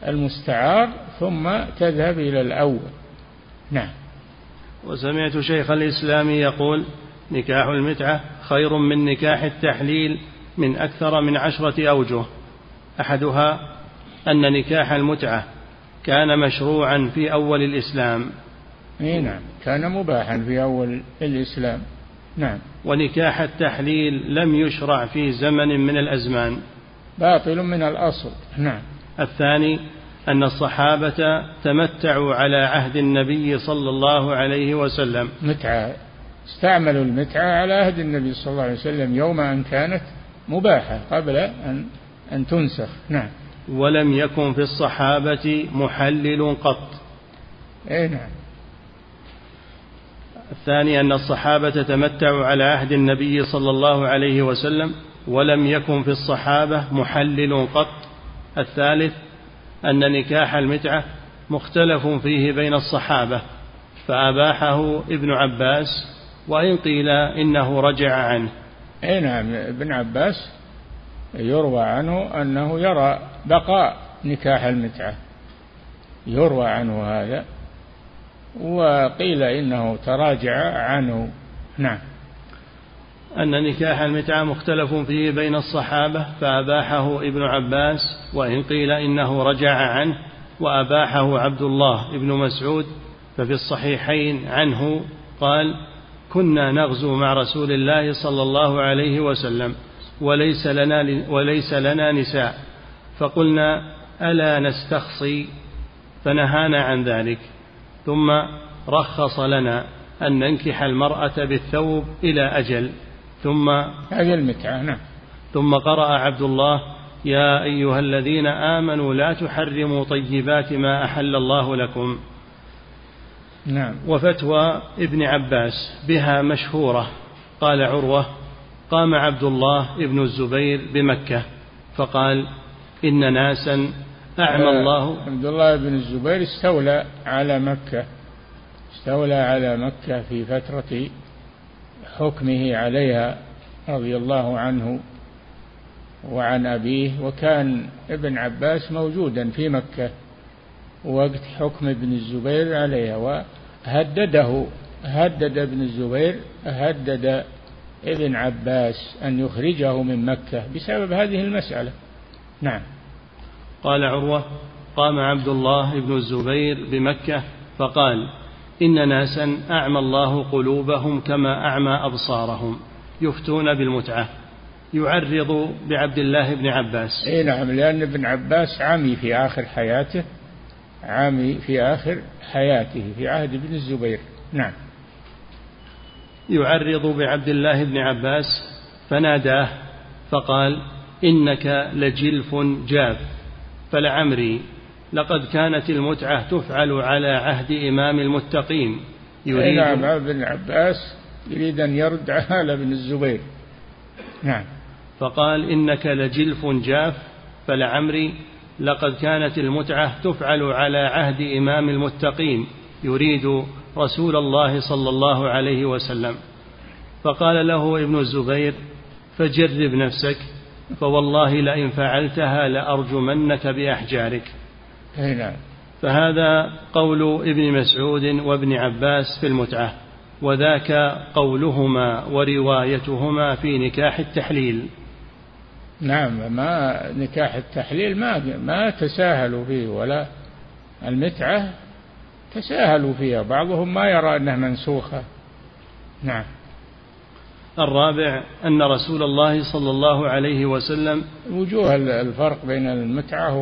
المستعار ثم تذهب إلى الأول. نعم. وسمعت شيخ الإسلام يقول نكاح المتعة خير من نكاح التحليل من أكثر من عشرة أوجه. أحدها أن نكاح المتعة كان مشروعا في أول الإسلام. إي نعم كان مباحا في أول الإسلام. نعم. ونكاح التحليل لم يشرع في زمن من الأزمان. باطل من الأصل. نعم. الثاني أن الصحابة تمتعوا على عهد النبي صلى الله عليه وسلم. متعة. استعملوا المتعة على عهد النبي صلى الله عليه وسلم يوم أن كانت مباحة قبل أن أن تنسخ. نعم. ولم يكن في الصحابة محلل قط. أي نعم. الثاني أن الصحابة تمتعوا على عهد النبي صلى الله عليه وسلم ولم يكن في الصحابة محلل قط. الثالث أن نكاح المتعة مختلف فيه بين الصحابة فأباحه ابن عباس وإن قيل إنه رجع عنه. أي نعم ابن عباس يروى عنه أنه يرى بقاء نكاح المتعة. يروى عنه هذا وقيل إنه تراجع عنه. نعم. أن نكاح المتعة مختلف فيه بين الصحابة فأباحه ابن عباس وإن قيل إنه رجع عنه وأباحه عبد الله بن مسعود ففي الصحيحين عنه قال كنا نغزو مع رسول الله صلى الله عليه وسلم وليس لنا وليس لنا نساء. فقلنا ألا نستخصي؟ فنهانا عن ذلك. ثم رخص لنا أن ننكح المرأة بالثوب إلى أجل. ثم هذه المتعة نعم. ثم قرأ عبد الله يا أيها الذين آمنوا لا تحرموا طيبات ما أحل الله لكم. نعم. وفتوى ابن عباس بها مشهورة. قال عروة قام عبد الله ابن الزبير بمكة فقال إن ناسا أعمى آه، الله. عبد الله بن الزبير استولى على مكة استولى على مكة في فترة حكمه عليها رضي الله عنه وعن أبيه وكان ابن عباس موجودا في مكة. وقت حكم ابن الزبير عليها وهدده هدد ابن الزبير هدد ابن عباس أن يخرجه من مكة بسبب هذه المسألة. نعم. قال عروة قام عبد الله بن الزبير بمكة فقال إن ناسا أعمى الله قلوبهم كما أعمى أبصارهم يفتون بالمتعة يعرض بعبد الله بن عباس. اي نعم لأن ابن عباس عمي في آخر حياته عمي في آخر حياته في عهد ابن الزبير. نعم. يعرض بعبد الله بن عباس فناداه فقال إنك لجلف جاف. فلعمري لقد كانت المتعة تفعل على عهد إمام المتقين. يريد نعم ابن عباس يريد أن يرد على ابن الزبير. نعم. فقال إنك لجلف جاف. فلعمري لقد كانت المتعة تفعل على عهد إمام المتقين يريد رسول الله صلى الله عليه وسلم. فقال له ابن الزبير فجرب نفسك فوالله لئن فعلتها لأرجمنك بأحجارك. نعم. فهذا قول ابن مسعود وابن عباس في المتعة وذاك قولهما وروايتهما في نكاح التحليل. نعم ما نكاح التحليل ما ما تساهلوا فيه ولا المتعة تساهلوا فيها. بعضهم ما يرى أنها منسوخة. نعم. الرابع أن رسول الله صلى الله عليه وسلم وجوه الفرق بين المتعة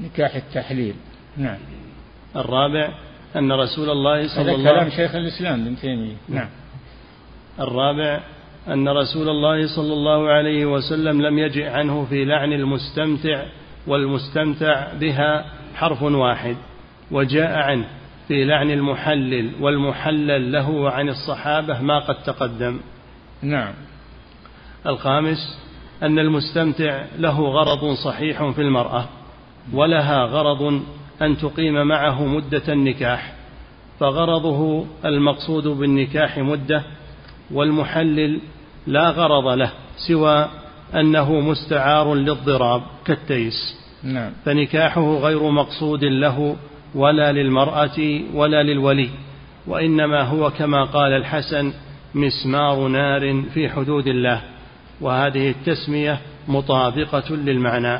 ونكاح التحليل. نعم. الرابع أن رسول الله صلى الله عليه وسلم كلام شيخ الإسلام ابن تيمية. نعم. الرابع أن رسول الله صلى الله عليه وسلم لم يجئ عنه في لعن المستمتع والمستمتع بها حرف واحد وجاء عنه في لعن المحلل والمحلل له وعن الصحابة ما قد تقدم. نعم. الخامس أن المستمتع له غرض صحيح في المرأة ولها غرض أن تقيم معه مدة النكاح فغرضه المقصود بالنكاح مدة والمحلل لا غرض له سوى أنه مستعار للضراب كالتيس نعم. فنكاحه غير مقصود له ولا للمرأة ولا للولي وإنما هو كما قال الحسن مسمار نار في حدود الله وهذه التسمية مطابقة للمعنى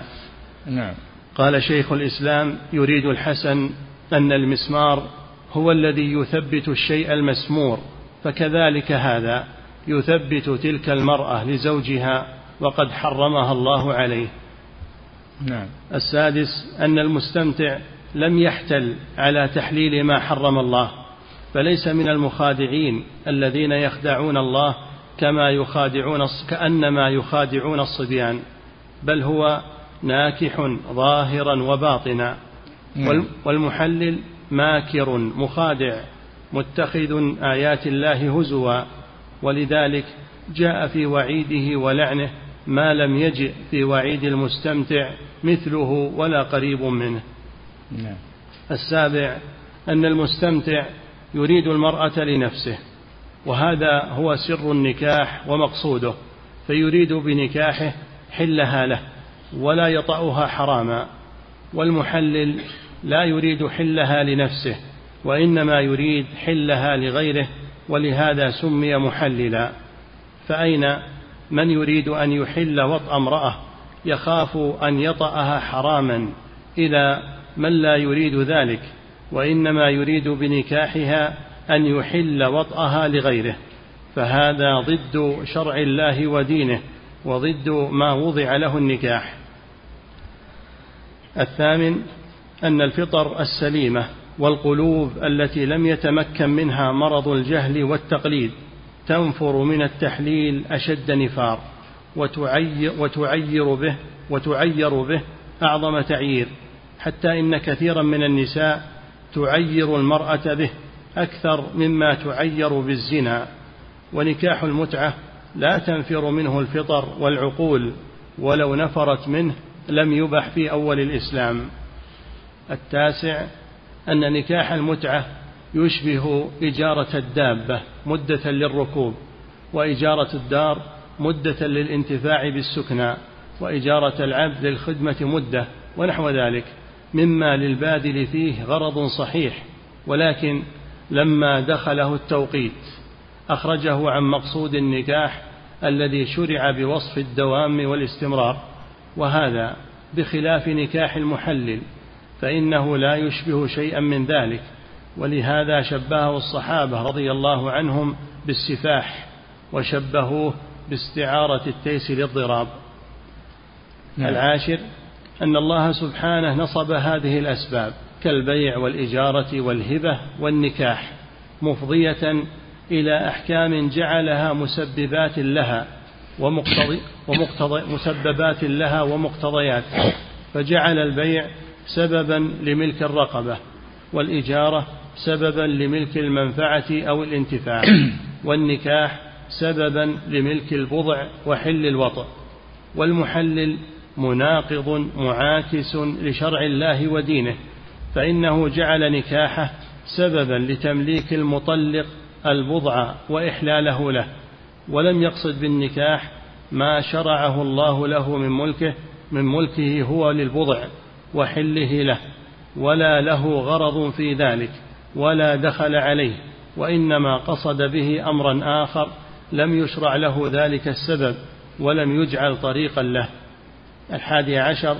نعم. قال شيخ الإسلام يريد الحسن أن المسمار هو الذي يثبت الشيء المسمور فكذلك هذا يثبت تلك المرأة لزوجها وقد حرمها الله عليه نعم. السادس أن المستمتع لم يحتل على تحليل ما حرم الله فليس من المخادعين الذين يخدعون الله كما يخادعون كأنما يخادعون الصبيان بل هو ناكح ظاهرا وباطنا نعم. والمحلل ماكر مخادع متخذ آيات الله هزوا ولذلك جاء في وعيده ولعنه ما لم يجئ في وعيد المستمتع مثله ولا قريب منه نعم. السابع أن المستمتع يريد المرأة لنفسه وهذا هو سر النكاح ومقصوده فيريد بنكاحه حلها له ولا يطأها حراما والمحلل لا يريد حلها لنفسه وإنما يريد حلها لغيره ولهذا سمي محللا. فأين من يريد أن يحل وطأ امرأة يخاف أن يطأها حراما؟ إلى من لا يريد ذلك؟ وإنما يريد بنكاحها أن يحل وطأها لغيره. فهذا ضد شرع الله ودينه وضد ما وضع له النكاح. الثامن أن الفطر السليمة. والقلوب التي لم يتمكن منها مرض الجهل والتقليد تنفر من التحليل أشد نفار وتعير, وتعير به وتعير به أعظم تعيير حتى إن كثيرا من النساء تعير المرأة به أكثر مما تعير بالزنا. ونكاح المتعة لا تنفر منه الفطر والعقول ولو نفرت منه لم يبح في أول الإسلام. التاسع أن نكاح المتعة يشبه إجارة الدابة مدة للركوب وإجارة الدار مدة للانتفاع بالسكنى وإجارة العبد للخدمة مدة ونحو ذلك مما للبادل فيه غرض صحيح ولكن لما دخله التوقيت أخرجه عن مقصود النكاح الذي شرع بوصف الدوام والاستمرار وهذا بخلاف نكاح المحلل فإنه لا يشبه شيئا من ذلك. ولهذا شبهه الصحابة رضي الله عنهم بالسفاح وشبهوه باستعارة التيس للضراب. نعم. العاشر أن الله سبحانه نصب هذه الأسباب كالبيع والإجارة والهبة والنكاح مفضية إلى أحكام جعلها مسببات لها ومقتضي ومقتضي مسببات لها ومقتضيات. فجعل البيع سببا لملك الرقبة والإجارة سببا لملك المنفعة أو الانتفاع والنكاح سببا لملك البضع وحل الوطء والمحلل مناقض معاكس لشرع الله ودينه فإنه جعل نكاحه سببا لتمليك المطلق البضع وإحلاله له ولم يقصد بالنكاح ما شرعه الله له من ملكه من ملكه هو للبضع. وحله له ولا له غرض في ذلك ولا دخل عليه وإنما قصد به أمرا آخر لم يشرع له ذلك السبب ولم يجعل طريقا له. الحادي عشر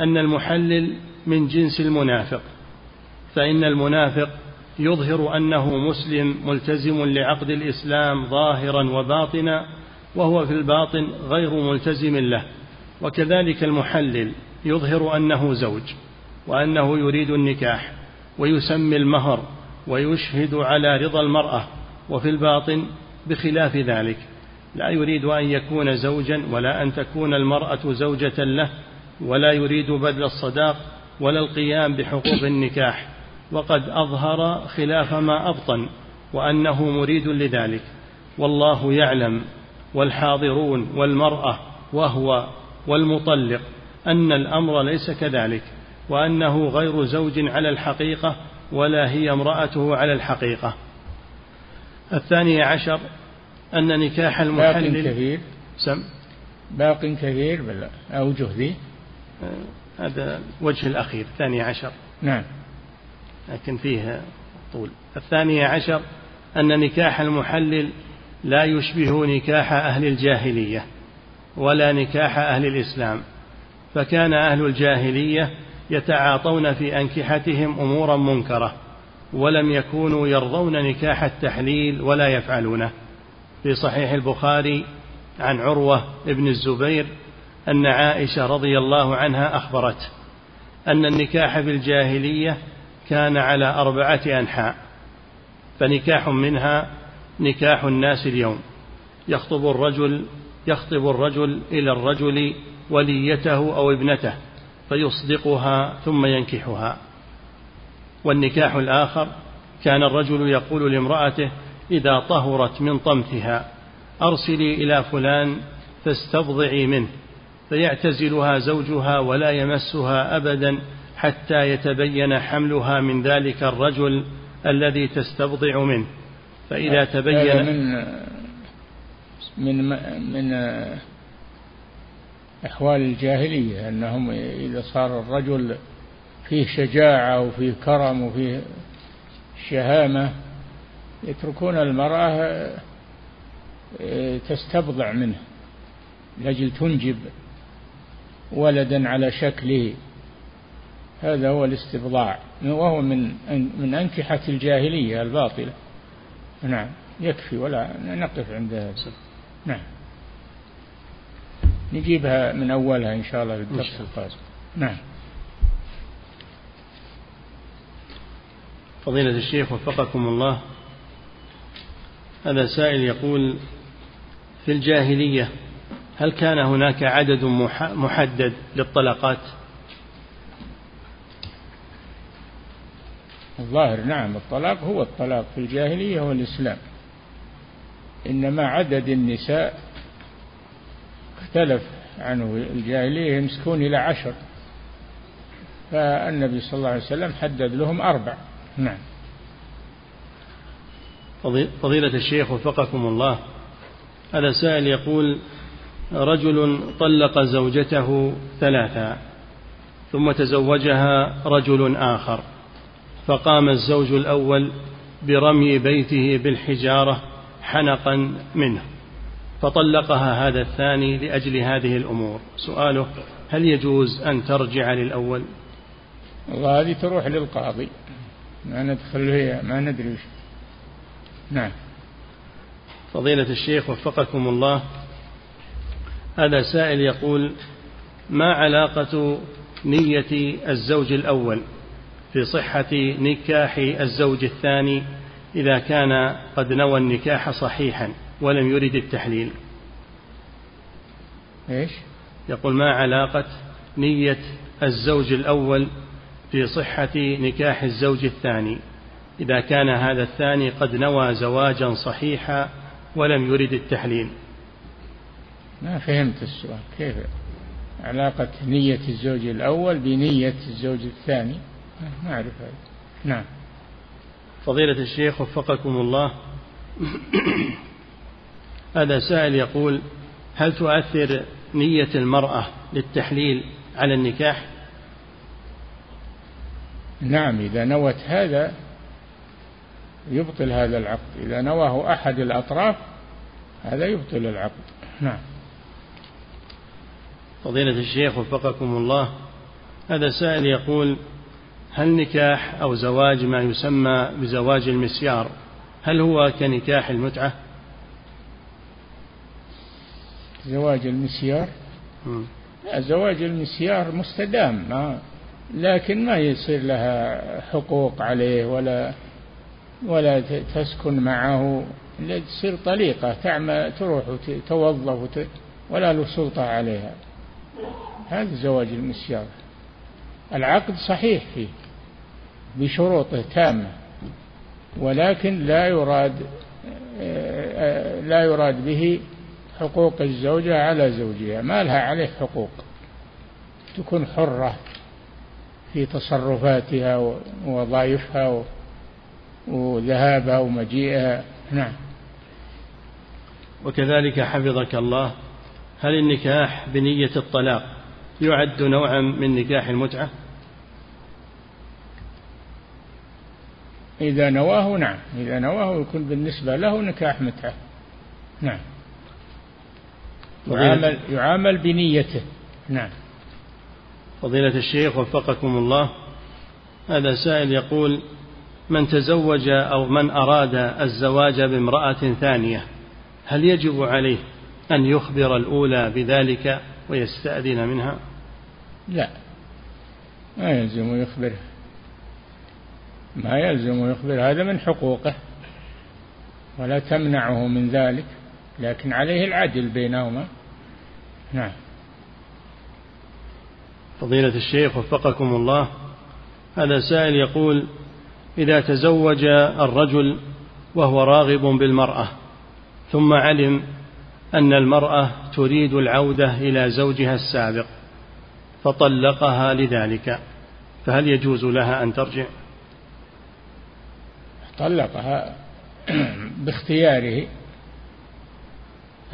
أن المحلل من جنس المنافق فإن المنافق يظهر أنه مسلم ملتزم لعقد الإسلام ظاهرا وباطنا وهو في الباطن غير ملتزم له وكذلك المحلل يظهر أنه زوج وأنه يريد النكاح ويسمي المهر ويشهد على رضا المرأة وفي الباطن بخلاف ذلك. لا يريد أن يكون زوجا ولا أن تكون المرأة زوجة له ولا يريد بذل الصداق ولا القيام بحقوق النكاح. وقد أظهر خلاف ما أبطن وأنه مريد لذلك. والله يعلم والحاضرون والمرأة وهو والمطلق. أن الأمر ليس كذلك وأنه غير زوج على الحقيقة ولا هي امرأته على الحقيقة. الثاني عشر أن نكاح المحلل باق كثير سم. باق كثير بالأوجه ذي آه، هذا وجه الأخير الثاني عشر. نعم. لكن فيه طول. الثاني عشر أن نكاح المحلل لا يشبه نكاح أهل الجاهلية ولا نكاح أهل الإسلام. فكان أهل الجاهلية يتعاطون في أنكحتهم أمورا منكرة ولم يكونوا يرضون نكاح التحليل ولا يفعلونه. في صحيح البخاري عن عروة بن الزبير أن عائشة رضي الله عنها أخبرته أن النكاح في الجاهلية كان على أربعة أنحاء فنكاح منها نكاح الناس اليوم يخطب الرجل يخطب الرجل إلى الرجل وليته أو ابنته فيصدقها ثم ينكحها. والنكاح الآخر كان الرجل يقول لامرأته إذا طهرت من طمثها أرسلي إلى فلان فاستبضعي منه فيعتزلها زوجها ولا يمسها أبدا حتى يتبين حملها من ذلك الرجل الذي تستبضع منه. فإذا تبين من من من أحوال الجاهلية أنهم إذا صار الرجل فيه شجاعة وفيه كرم وفيه شهامة يتركون المرأة آه، تستبضع منه لأجل تنجب ولدا على شكله. هذا هو الاستبضاع وهو من من أنكحة الجاهلية الباطلة. نعم يكفي ولا نقف عند هذا. نعم. نجيبها من أولها إن شاء الله في الدرس القادم. نعم. فضيلة الشيخ وفقكم الله. هذا سائل يقول في الجاهلية هل كان هناك عدد محدد للطلقات؟ الظاهر نعم الطلاق هو الطلاق في الجاهلية والإسلام. إنما عدد النساء اختلف عنه الجاهلية يمسكون إلى عشر. فالنبي صلى الله عليه وسلم حدد لهم أربع. نعم. فضيلة الشيخ وفقكم الله هذا سائل يقول رجل طلق زوجته ثلاثا ثم تزوجها رجل آخر فقام الزوج الأول برمي بيته بالحجارة حنقا منه. فطلقها هذا الثاني لأجل هذه الأمور. سؤاله هل يجوز أن ترجع للأول؟ والله هذه تروح للقاضي. ما ندخل فيها ما ندري وش. نعم. فضيلة الشيخ وفقكم الله. هذا سائل يقول ما علاقة نية الزوج الأول في صحة نكاح الزوج الثاني إذا كان قد نوى النكاح صحيحا؟ ولم يرد التحليل. إيش؟ يقول ما علاقة نية الزوج الأول في صحة نكاح الزوج الثاني؟ إذا كان هذا الثاني قد نوى زواجا صحيحا ولم يرد التحليل. ما فهمت السؤال. كيف؟ علاقة نية الزوج الأول بنية الزوج الثاني؟ ما أعرف هذا. نعم. فضيلة الشيخ وفقكم الله. هذا سائل يقول هل تؤثر نية المرأة للتحليل على النكاح؟ نعم إذا نوت هذا يبطل هذا العقد. إذا نواه أحد الأطراف هذا يبطل العقد. نعم. فضيلة الشيخ وفقكم الله هذا سائل يقول هل نكاح أو زواج ما يسمى بزواج المسيار هل هو كنكاح المتعة؟ زواج المسيار. لا زواج المسيار مستدام ما لكن ما يصير لها حقوق عليه ولا ولا تسكن معه. تصير طليقة تعمل تروح وتوظف ولا له سلطة عليها. هذا زواج المسيار. العقد صحيح فيه بشروطه تامة ولكن لا يراد لا يراد به حقوق الزوجة على زوجها ما لها عليه حقوق. تكون حرة في تصرفاتها ووظائفها وذهابها ومجيئها. نعم. وكذلك حفظك الله هل النكاح بنية الطلاق يعد نوعا من نكاح المتعة؟ إذا نواه نعم. إذا نواه يكون بالنسبة له نكاح متعة. نعم. يعامل, يعامل بنيته. نعم. فضيلة الشيخ وفقكم الله هذا سائل يقول من تزوج أو من أراد الزواج بامرأة ثانية هل يجب عليه أن يخبر الأولى بذلك ويستأذن منها؟ لا. ما يلزم يخبره. ما يلزم يخبر هذا من حقوقه ولا تمنعه من ذلك. لكن عليه العدل بينهما. نعم. فضيلة الشيخ وفقكم الله هذا سائل يقول إذا تزوج الرجل وهو راغب بالمرأة ثم علم أن المرأة تريد العودة إلى زوجها السابق فطلقها لذلك فهل يجوز لها أن ترجع؟ طلقها باختياره.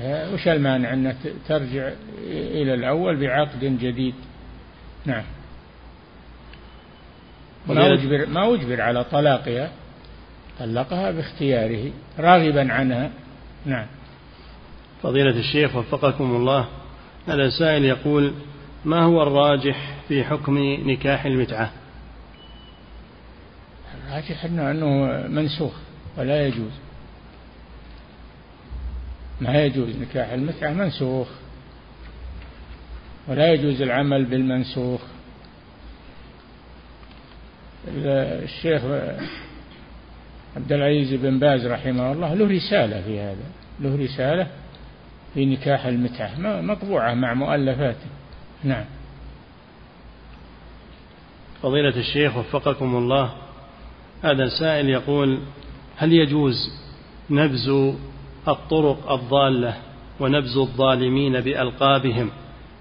وش المانع أن ترجع إلى الأول بعقد جديد؟ نعم. ما أجبر, ما أجبر على طلاقها طلقها باختياره راغبا عنها. نعم. فضيلة الشيخ وفقكم الله هذا سائل يقول ما هو الراجح في حكم نكاح المتعة؟ الراجح أنه, أنه منسوخ ولا يجوز. ما يجوز نكاح المتعة منسوخ ولا يجوز العمل بالمنسوخ. الشيخ عبد العزيز بن باز رحمه الله له رسالة في هذا له رسالة في نكاح المتعة مطبوعة مع مؤلفاته نعم. فضيلة الشيخ وفقكم الله هذا سائل يقول هل يجوز نبز الطرق الضالة ونبز الظالمين بألقابهم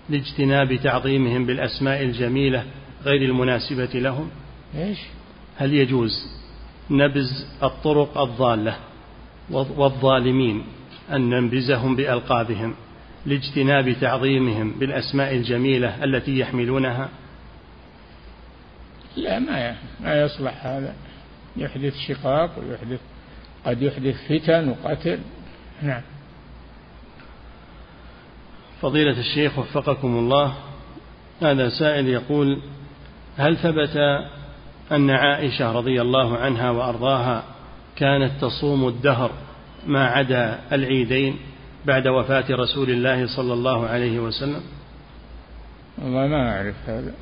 لاجتناب تعظيمهم بالأسماء الجميلة غير المناسبة لهم. إيش؟ هل يجوز نبز الطرق الضالة والظالمين أن ننبزهم بألقابهم لاجتناب تعظيمهم بالأسماء الجميلة التي يحملونها؟ لا ما ما يصلح هذا. يحدث شقاق ويحدث قد يحدث فتن وقتل. نعم. فضيلة الشيخ وفقكم الله هذا سائل يقول هل ثبت أن عائشة رضي الله عنها وأرضاها كانت تصوم الدهر ما عدا العيدين بعد وفاة رسول الله صلى الله عليه وسلم؟ والله ما أعرف هذا.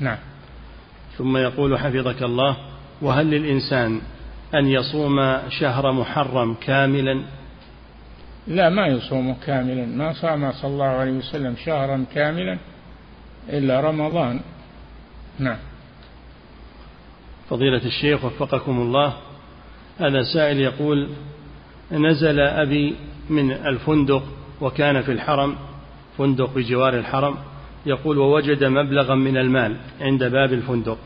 نعم. ثم يقول حفظك الله وهل للإنسان أن يصوم شهر محرم كاملا لا ما يصوم كاملا. ما صام صلى الله عليه وسلم شهرا كاملا إلا رمضان. نعم. فضيلة الشيخ وفقكم الله هذا سائل يقول نزل أبي من الفندق وكان في الحرم فندق بجوار الحرم يقول ووجد مبلغا من المال عند باب الفندق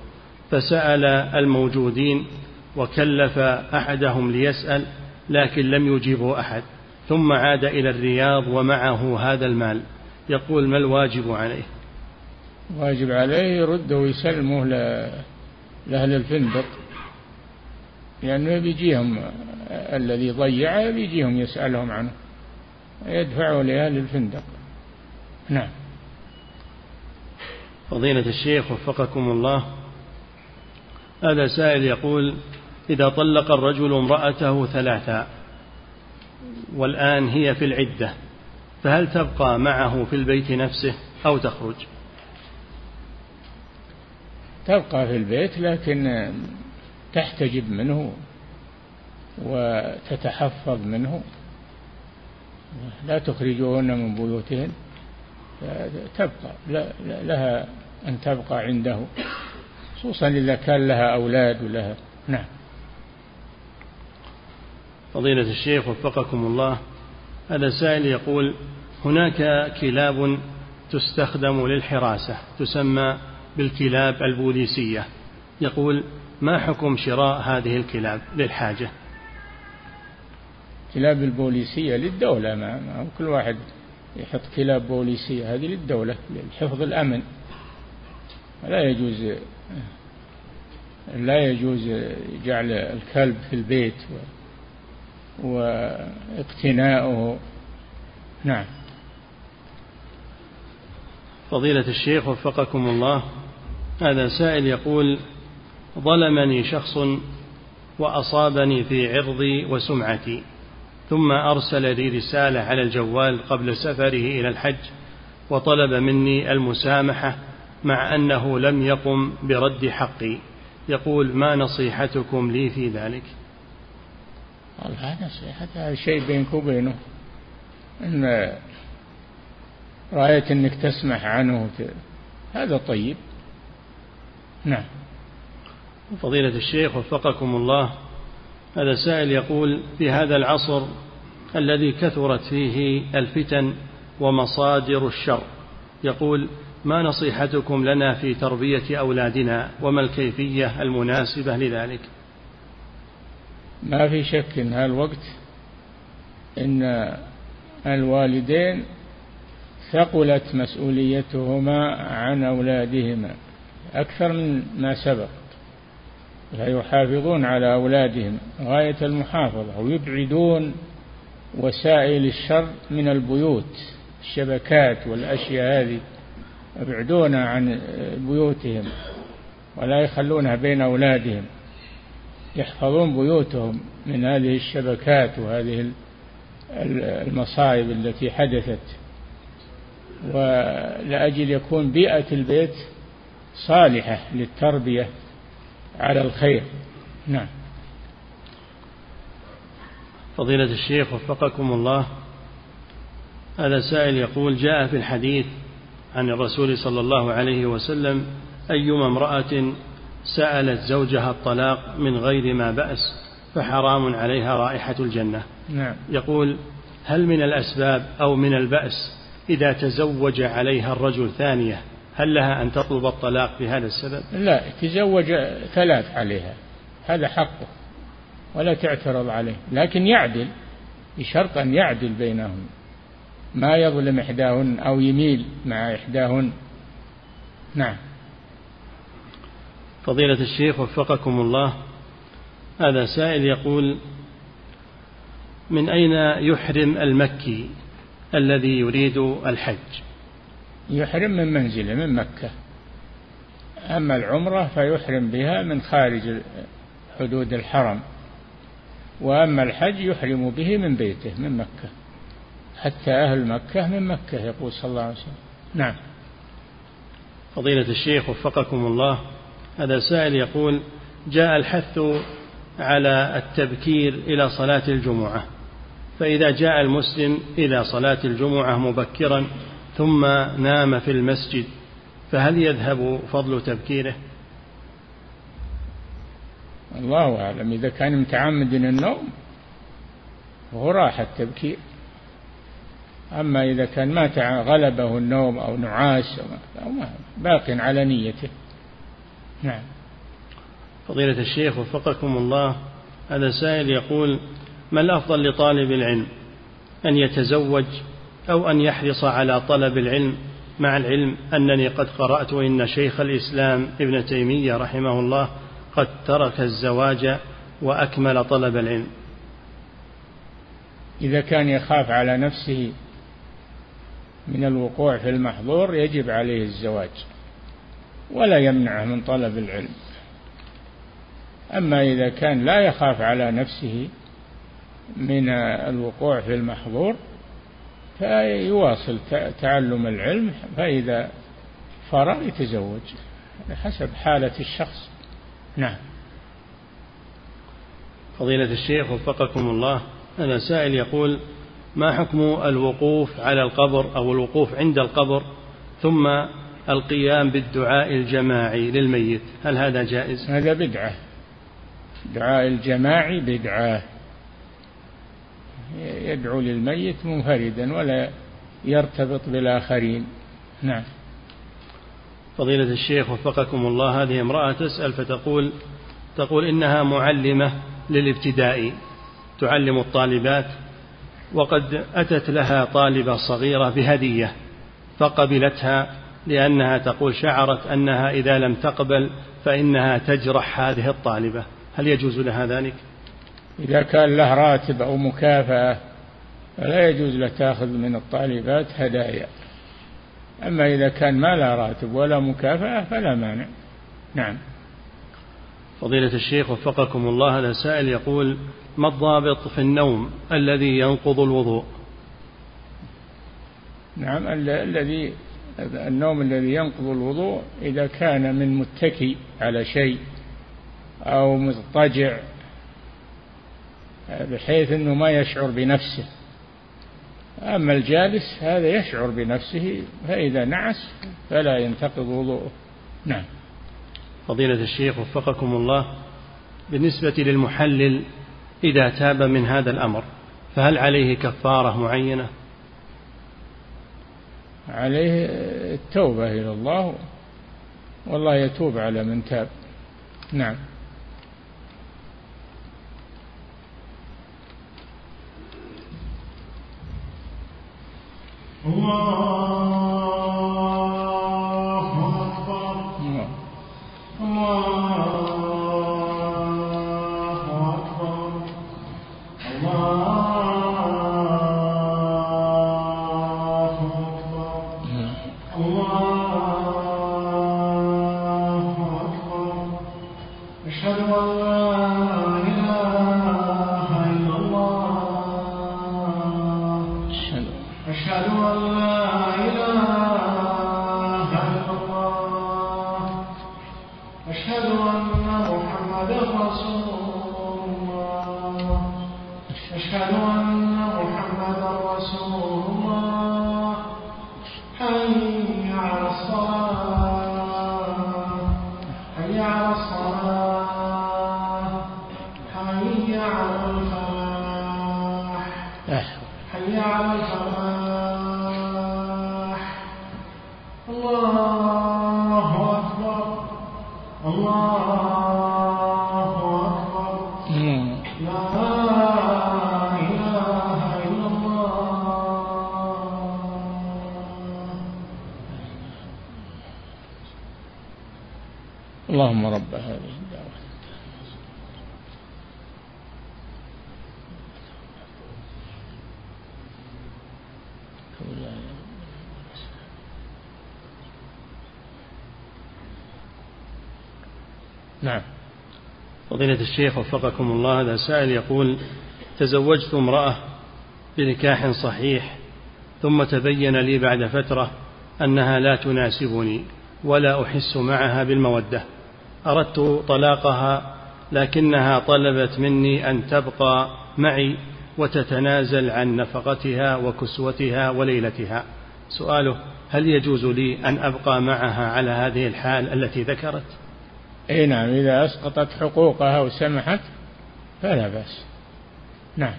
فسأل الموجودين وكلف أحدهم ليسأل لكن لم يجيبه أحد. ثم عاد إلى الرياض ومعه هذا المال. يقول ما الواجب عليه؟ واجب عليه يرده ويسلمه لأهل الفندق. لأنه بيجيهم الذي ضيعه بيجيهم يسألهم عنه. يدفعه لأهل الفندق. نعم. فضيلة الشيخ وفقكم الله هذا سائل يقول إذا طلق الرجل امرأته ثلاثا والآن هي في العدة فهل تبقى معه في البيت نفسه أو تخرج؟ تبقى في البيت لكن تحتجب منه وتتحفظ منه. لا تخرجوهن من بيوتهن تبقى لها أن تبقى عنده خصوصا إذا كان لها أولاد ولها. نعم. فضيلة الشيخ وفقكم الله هذا سائل يقول هناك كلاب تستخدم للحراسة تسمى بالكلاب البوليسية. يقول ما حكم شراء هذه الكلاب للحاجة؟ كلاب البوليسية للدولة ما, كل واحد يحط كلاب بوليسية هذه للدولة لحفظ الأمن. لا يجوز لا يجوز جعل الكلب في البيت. واقتناؤه. نعم. فضيلة الشيخ وفقكم الله هذا سائل يقول ظلمني شخص وأصابني في عرضي وسمعتي ثم أرسل لي رسالة على الجوال قبل سفره إلى الحج وطلب مني المسامحة مع أنه لم يقم برد حقي. يقول ما نصيحتكم لي في ذلك؟ هذا نصيحة هذا شيء بينك وبينه. إن رأيت أنك تسمح عنه هذا طيب. نعم. فضيلة الشيخ وفقكم الله هذا سائل يقول في هذا العصر الذي كثرت فيه الفتن ومصادر الشر يقول ما نصيحتكم لنا في تربية أولادنا وما الكيفية المناسبة لذلك؟ ما في شك إن هالوقت إن الوالدين ثقلت مسؤوليتهما عن أولادهما أكثر من ما سبق. فيحافظون على أولادهم غاية المحافظة ويبعدون وسائل الشر من البيوت الشبكات والأشياء هذه يبعدونها عن بيوتهم ولا يخلونها بين أولادهم. يحفظون بيوتهم من هذه الشبكات وهذه المصائب التي حدثت. ولأجل يكون بيئة البيت صالحة للتربية على الخير. نعم. فضيلة الشيخ وفقكم الله. هذا سائل يقول جاء في الحديث عن الرسول صلى الله عليه وسلم أيما امرأة سألت زوجها الطلاق من غير ما بأس فحرام عليها رائحة الجنة. نعم. يقول هل من الأسباب أو من البأس إذا تزوج عليها الرجل ثانية هل لها أن تطلب الطلاق بهذا السبب؟ لا تزوج ثلاث عليها هذا حقه ولا تعترض عليه لكن يعدل بشرط أن يعدل بينهم. ما يظلم إحداهن أو يميل مع إحداهن. نعم. فضيلة الشيخ وفقكم الله. هذا سائل يقول من أين يحرم المكي الذي يريد الحج؟ يحرم من منزله من مكة. أما العمرة فيحرم بها من خارج حدود الحرم. وأما الحج يحرم به من بيته من مكة. حتى أهل مكة من مكة يقول صلى الله عليه وسلم. نعم. فضيلة الشيخ وفقكم الله هذا سائل يقول جاء الحث على التبكير إلى صلاة الجمعة فإذا جاء المسلم إلى صلاة الجمعة مبكرا ثم نام في المسجد فهل يذهب فضل تبكيره؟ الله أعلم. إذا كان متعمد النوم فهو راح التبكير. أما إذا كان ما غلبه النوم أو نعاس أو باق على نيته. نعم. فضيلة الشيخ وفقكم الله هذا سائل يقول ما الأفضل لطالب العلم أن يتزوج أو أن يحرص على طلب العلم مع العلم؟ أنني قد قرأت إن شيخ الإسلام ابن تيمية رحمه الله قد ترك الزواج وأكمل طلب العلم. إذا كان يخاف على نفسه من الوقوع في المحظور يجب عليه الزواج. ولا يمنعه من طلب العلم. أما إذا كان لا يخاف على نفسه من الوقوع في المحظور فيواصل تعلم العلم فإذا فرغ يتزوج حسب حالة الشخص. نعم. فضيلة الشيخ وفقكم الله هذا سائل يقول ما حكم الوقوف على القبر أو الوقوف عند القبر ثم القيام بالدعاء الجماعي للميت. هل هذا جائز؟ هذا بدعة. دعاء الجماعي بدعة. يدعو للميت منفردا ولا يرتبط بالآخرين. نعم. فضيلة الشيخ وفقكم الله هذه امرأة تسأل فتقول تقول إنها معلمة للابتدائي تعلم الطالبات وقد أتت لها طالبة صغيرة بهدية فقبلتها لأنها تقول شعرت أنها إذا لم تقبل فإنها تجرح هذه الطالبة. هل يجوز لها ذلك؟ إذا كان له راتب أو مكافأة فلا يجوز له تأخذ من الطالبات هدايا. أما إذا كان ما له راتب ولا مكافأة فلا مانع. نعم. فضيلة الشيخ وفقكم الله هذا سائل يقول ما الضابط في النوم الذي ينقض الوضوء؟ نعم الذي النوم الذي ينقض الوضوء إذا كان من متكي على شيء أو مضطجع بحيث أنه ما يشعر بنفسه. أما الجالس هذا يشعر بنفسه فإذا نعس فلا ينتقض وضوءه. نعم. فضيلة الشيخ وفقكم الله بالنسبة للمحلل إذا تاب من هذا الأمر فهل عليه كفارة معينة؟ عليه التوبة إلى الله والله يتوب على من تاب. نعم. الله فضيلة الشيخ وفقكم الله هذا سائل يقول تزوجت امرأة بنكاح صحيح ثم تبين لي بعد فترة أنها لا تناسبني ولا أحس معها بالمودة. أردت طلاقها لكنها طلبت مني أن تبقى معي وتتنازل عن نفقتها وكسوتها وليلتها. سؤاله هل يجوز لي أن أبقى معها على هذه الحال التي ذكرت؟ اي نعم إذا أسقطت حقوقها وسمحت فلا بأس. نعم.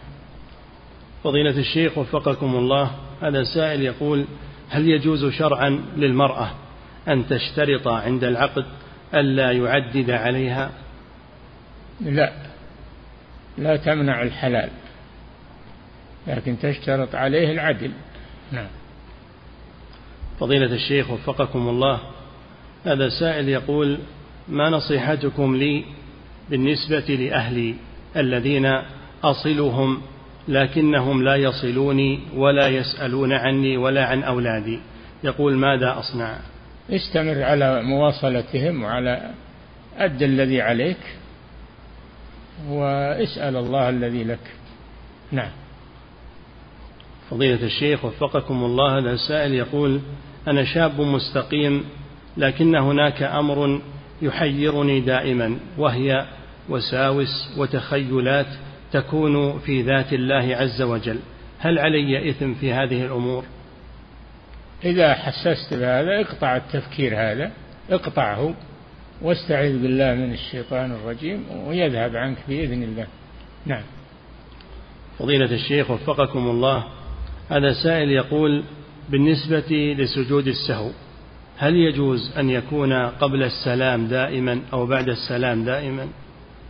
فضيلة الشيخ وفقكم الله هذا سائل يقول هل يجوز شرعا للمرأة أن تشترط عند العقد ألا يعدد عليها؟ لا. لا تمنع الحلال لكن تشترط عليه العدل. نعم. فضيلة الشيخ وفقكم الله هذا سائل يقول ما نصيحتكم لي بالنسبة لأهلي الذين أصلهم لكنهم لا يصلوني ولا يسألون عني ولا عن أولادي؟ يقول ماذا أصنع؟ استمر على مواصلتهم وعلى أد الذي عليك واسأل الله الذي لك. نعم. فضيلة الشيخ وفقكم الله هذا السائل يقول أنا شاب مستقيم لكن هناك أمر يحيرني دائما وهي وساوس وتخيلات تكون في ذات الله عز وجل. هل علي إثم في هذه الأمور؟ إذا حسست بهذا اقطع التفكير هذا اقطعه واستعذ بالله من الشيطان الرجيم ويذهب عنك بإذن الله. نعم. فضيلة الشيخ وفقكم الله هذا سائل يقول بالنسبة لسجود السهو هل يجوز أن يكون قبل السلام دائما أو بعد السلام دائما؟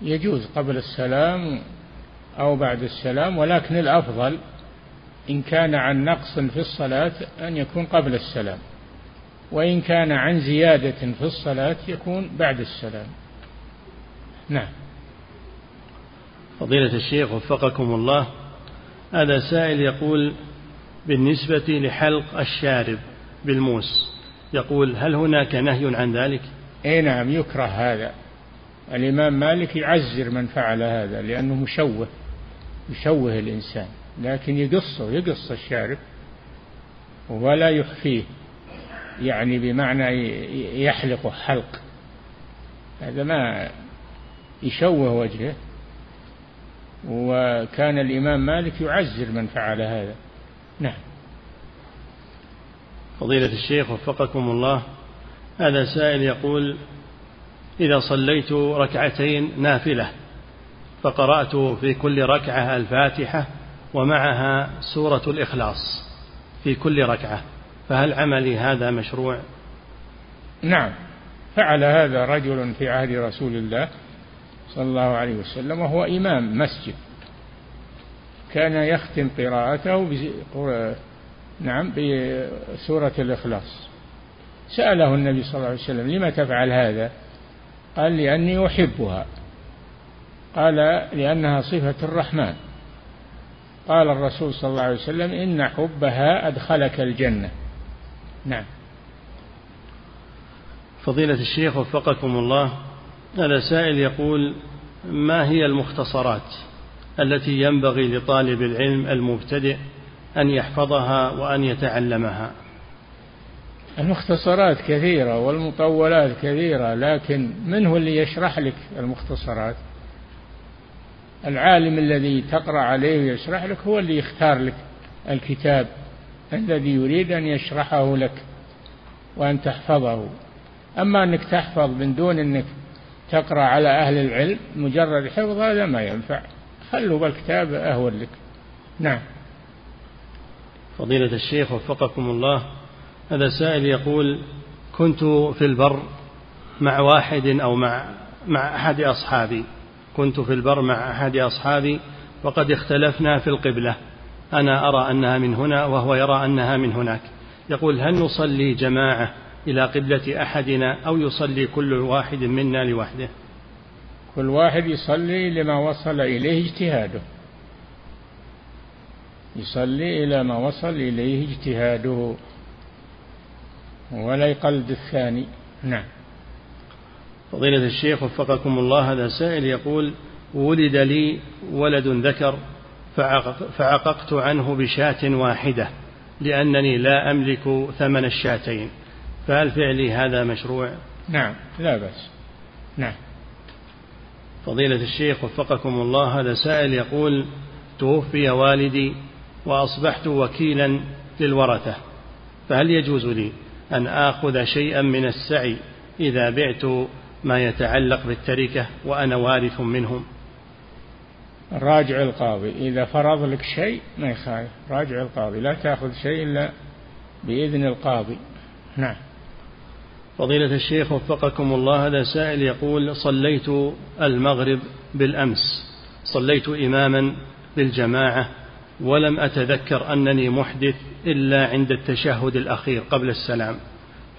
يجوز قبل السلام أو بعد السلام ولكن الأفضل إن كان عن نقص في الصلاة أن يكون قبل السلام وإن كان عن زيادة في الصلاة يكون بعد السلام. نعم. فضيلة الشيخ وفقكم الله هذا سائل يقول بالنسبة لحلق الشارب بالموس يقول هل هناك نهي عن ذلك؟ اي نعم يكره هذا. الإمام مالك يعزر من فعل هذا لأنه مشوه يشوه الإنسان لكن يقصه يقص الشارب ولا يخفيه يعني بمعنى يحلقه حلق. هذا ما يشوه وجهه. وكان الإمام مالك يعزر من فعل هذا. نعم. فضيلة الشيخ وفقكم الله هذا سائل يقول إذا صليت ركعتين نافلة فقرأت في كل ركعة الفاتحة ومعها سورة الإخلاص في كل ركعة فهل عملي هذا مشروع؟ نعم فعل هذا رجل في عهد رسول الله صلى الله عليه وسلم وهو إمام مسجد كان يختم قراءته نعم بسورة الإخلاص. سأله النبي صلى الله عليه وسلم لما تفعل هذا؟ قال لأني أحبها. قال لأنها صفة الرحمن. قال الرسول صلى الله عليه وسلم إن حبها أدخلك الجنة. نعم. فضيلة الشيخ وفقكم الله هذا سائل يقول ما هي المختصرات التي ينبغي لطالب العلم المبتدئ أن يحفظها وأن يتعلمها. المختصرات كثيرة والمطولات كثيرة لكن من هو اللي يشرح لك المختصرات؟ العالم الذي تقرأ عليه ويشرح لك هو اللي يختار لك الكتاب الذي يريد أن يشرحه لك وأن تحفظه. أما أنك تحفظ من دون أنك تقرأ على أهل العلم مجرد حفظ هذا ما ينفع. خلوا بالكتاب أهون لك. نعم. فضيلة الشيخ وفقكم الله هذا سائل يقول كنت في البر مع واحد أو مع مع أحد أصحابي. كنت في البر مع أحد أصحابي وقد اختلفنا في القبلة. أنا أرى أنها من هنا وهو يرى أنها من هناك. يقول هل نصلي جماعة إلى قبلة أحدنا أو يصلي كل واحد منا لوحده؟ كل واحد يصلي لما وصل إليه اجتهاده. يصلي إلى ما وصل إليه اجتهاده. ولا يقلد الثاني نعم. فضيلة الشيخ وفقكم الله هذا سائل يقول ولد لي ولد ذكر فعققت عنه بشاة واحدة لأنني لا أملك ثمن الشاتين. فهل فعلي هذا مشروع؟ نعم لا بأس. نعم. فضيلة الشيخ وفقكم الله هذا سائل يقول توفي والدي وأصبحت وكيلا للورثة فهل يجوز لي أن آخذ شيئا من السعي إذا بعت ما يتعلق بالتركة وأنا وارث منهم؟ راجع القاضي إذا فرض لك شيء ما يخالف راجع القاضي لا تأخذ شيء إلا بإذن القاضي. نعم. فضيلة الشيخ وفقكم الله هذا سائل يقول صليت المغرب بالأمس صليت إماما بالجماعة ولم أتذكر أنني محدث إلا عند التشهد الأخير قبل السلام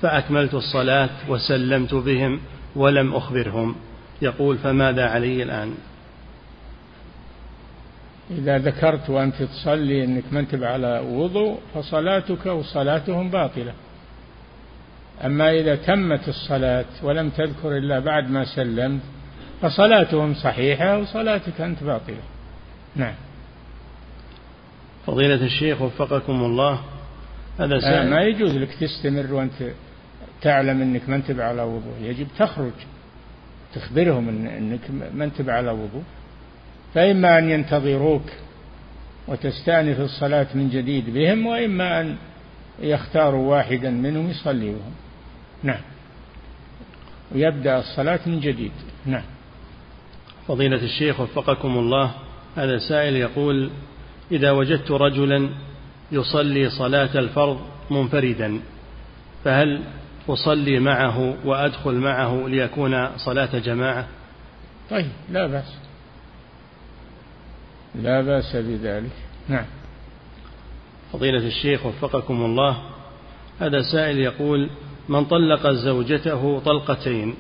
فأكملت الصلاة وسلمت بهم ولم أخبرهم. يقول فماذا علي الآن؟ إذا ذكرت وأنت تصلي أنك أنت على وضوء فصلاتك وصلاتهم باطلة. أما إذا تمت الصلاة ولم تذكر إلا بعد ما سلمت فصلاتهم صحيحة وصلاتك أنت باطلة. نعم. فضيلة الشيخ وفقكم الله. هذا آه، سائل. ما يجوز لك تستمر وأنت تعلم أنك ما أنت على وضوء. يجب تخرج تخبرهم إن أنك ما أنت على وضوء. فإما أن ينتظروك وتستأنف الصلاة من جديد بهم وإما أن يختاروا واحدا منهم يصلي بهم نعم. ويبدأ الصلاة من جديد. نعم. فضيلة الشيخ وفقكم الله. هذا سائل يقول إذا وجدت رجلا يصلي صلاة الفرض منفردا فهل أصلي معه وأدخل معه ليكون صلاة جماعة؟ طيب لا بأس. لا بأس بذلك. نعم. فضيلة الشيخ وفقكم الله هذا سائل يقول من طلق زوجته طلقتين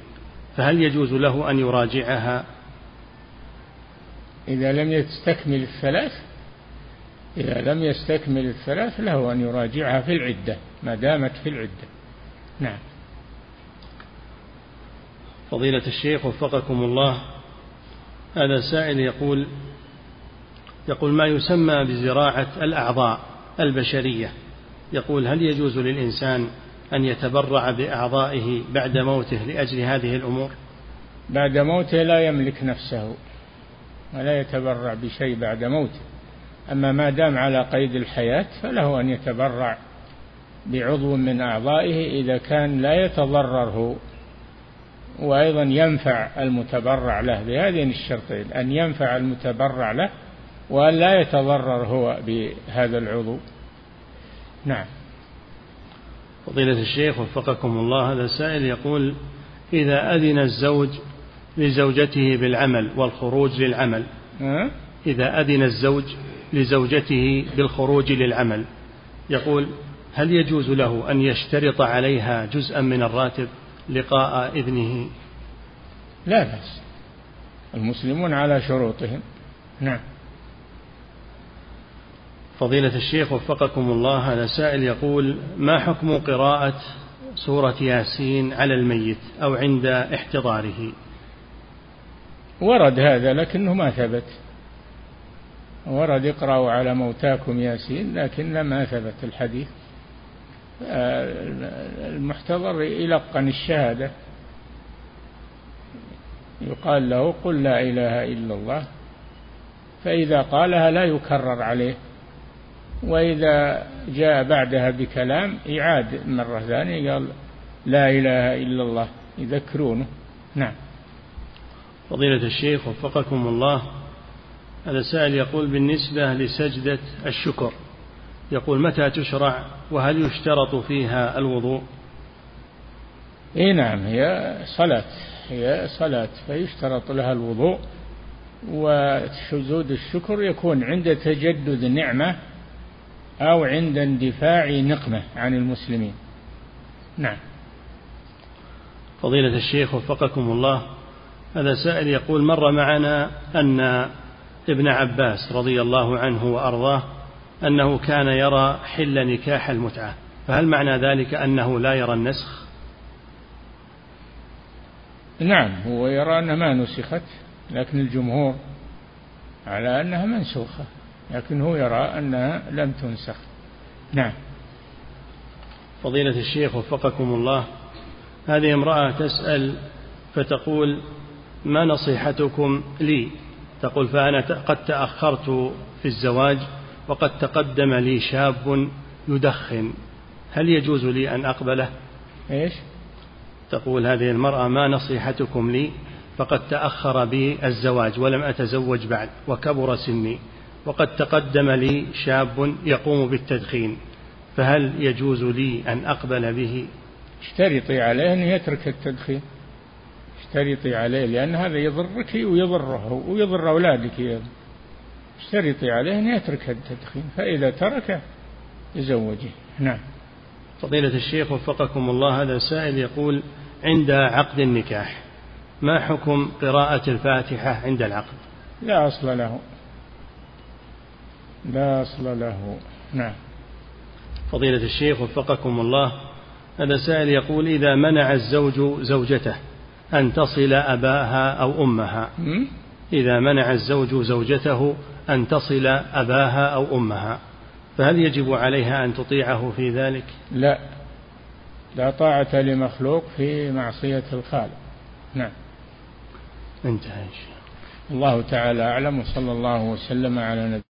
فهل يجوز له أن يراجعها؟ إذا لم يستكمل الثلاث إذا لم يستكمل الثلاث له أن يراجعها في العدة ما دامت في العدة. نعم. فضيلة الشيخ وفقكم الله هذا سائل يقول يقول ما يسمى بزراعة الأعضاء البشرية؟ يقول هل يجوز للإنسان أن يتبرع بأعضائه بعد موته لأجل هذه الأمور؟ بعد موته لا يملك نفسه ولا يتبرع بشيء بعد موته. أما ما دام على قيد الحياة فله أن يتبرع بعضو من أعضائه إذا كان لا يتضرر هو وأيضا ينفع المتبرع له بهذين الشرطين أن ينفع المتبرع له وأن لا يتضرر هو بهذا العضو. نعم. فضيلة الشيخ وفقكم الله هذا السائل يقول إذا أذن الزوج لزوجته بالعمل والخروج للعمل إذا أذن الزوج لزوجته بالخروج للعمل. يقول هل يجوز له أن يشترط عليها جزءا من الراتب لقاء ابنه؟ لا بأس. المسلمون على شروطهم. نعم. فضيلة الشيخ وفقكم الله هذا سائل يقول ما حكم قراءة سورة ياسين على الميت أو عند احتضاره؟ ورد هذا لكنه ما ثبت. ورد اقرأوا على موتاكم ياسين لكن ما ثبت الحديث المحتضر يلقن الشهادة. يقال له قل لا إله إلا الله فإذا قالها لا يكرر عليه وإذا جاء بعدها بكلام يعاد مرة ثانية قال لا إله إلا الله يذكرونه. نعم. فضيلة الشيخ وفقكم الله هذا سائل يقول بالنسبة لسجدة الشكر يقول متى تشرع وهل يشترط فيها الوضوء؟ إي نعم هي صلاة هي صلاة فيشترط لها الوضوء وسجود الشكر يكون عند تجدد نعمة أو عند اندفاع نقمة عن المسلمين. نعم. فضيلة الشيخ وفقكم الله هذا سائل يقول مر معنا أن ابن عباس رضي الله عنه وأرضاه أنه كان يرى حل نكاح المتعة فهل معنى ذلك أنه لا يرى النسخ؟ نعم هو يرى أنها ما نسخت لكن الجمهور على أنها منسوخة لكن هو يرى أنها لم تنسخ. نعم. فضيلة الشيخ وفقكم الله هذه امرأة تسأل فتقول ما نصيحتكم لي؟ تقول فأنا قد تأخرت في الزواج وقد تقدم لي شاب يدخن. هل يجوز لي أن أقبله؟ إيش؟ تقول هذه المرأة ما نصيحتكم لي فقد تأخر بي الزواج ولم أتزوج بعد وكبر سني وقد تقدم لي شاب يقوم بالتدخين. فهل يجوز لي أن أقبل به؟ اشترطي عليه أن يترك التدخين؟ اشترطي عليه لأن هذا يضرك ويضره ويضر أولادك. أيضا اشترطي عليه أن يترك التدخين فإذا ترك يزوجه. نعم. فضيلة الشيخ وفقكم الله هذا سائل يقول عند عقد النكاح ما حكم قراءة الفاتحة عند العقد؟ لا أصل له. لا أصل له. نعم. فضيلة الشيخ وفقكم الله هذا سائل يقول إذا منع الزوج زوجته أن تصل أباها أو أمها. إذا منع الزوج زوجته أن تصل أباها أو أمها. فهل يجب عليها أن تطيعه في ذلك؟ لا. لا طاعة لمخلوق في معصية الخالق. نعم. انتهى الله تعالى أعلم وصلى الله وسلم على نبينا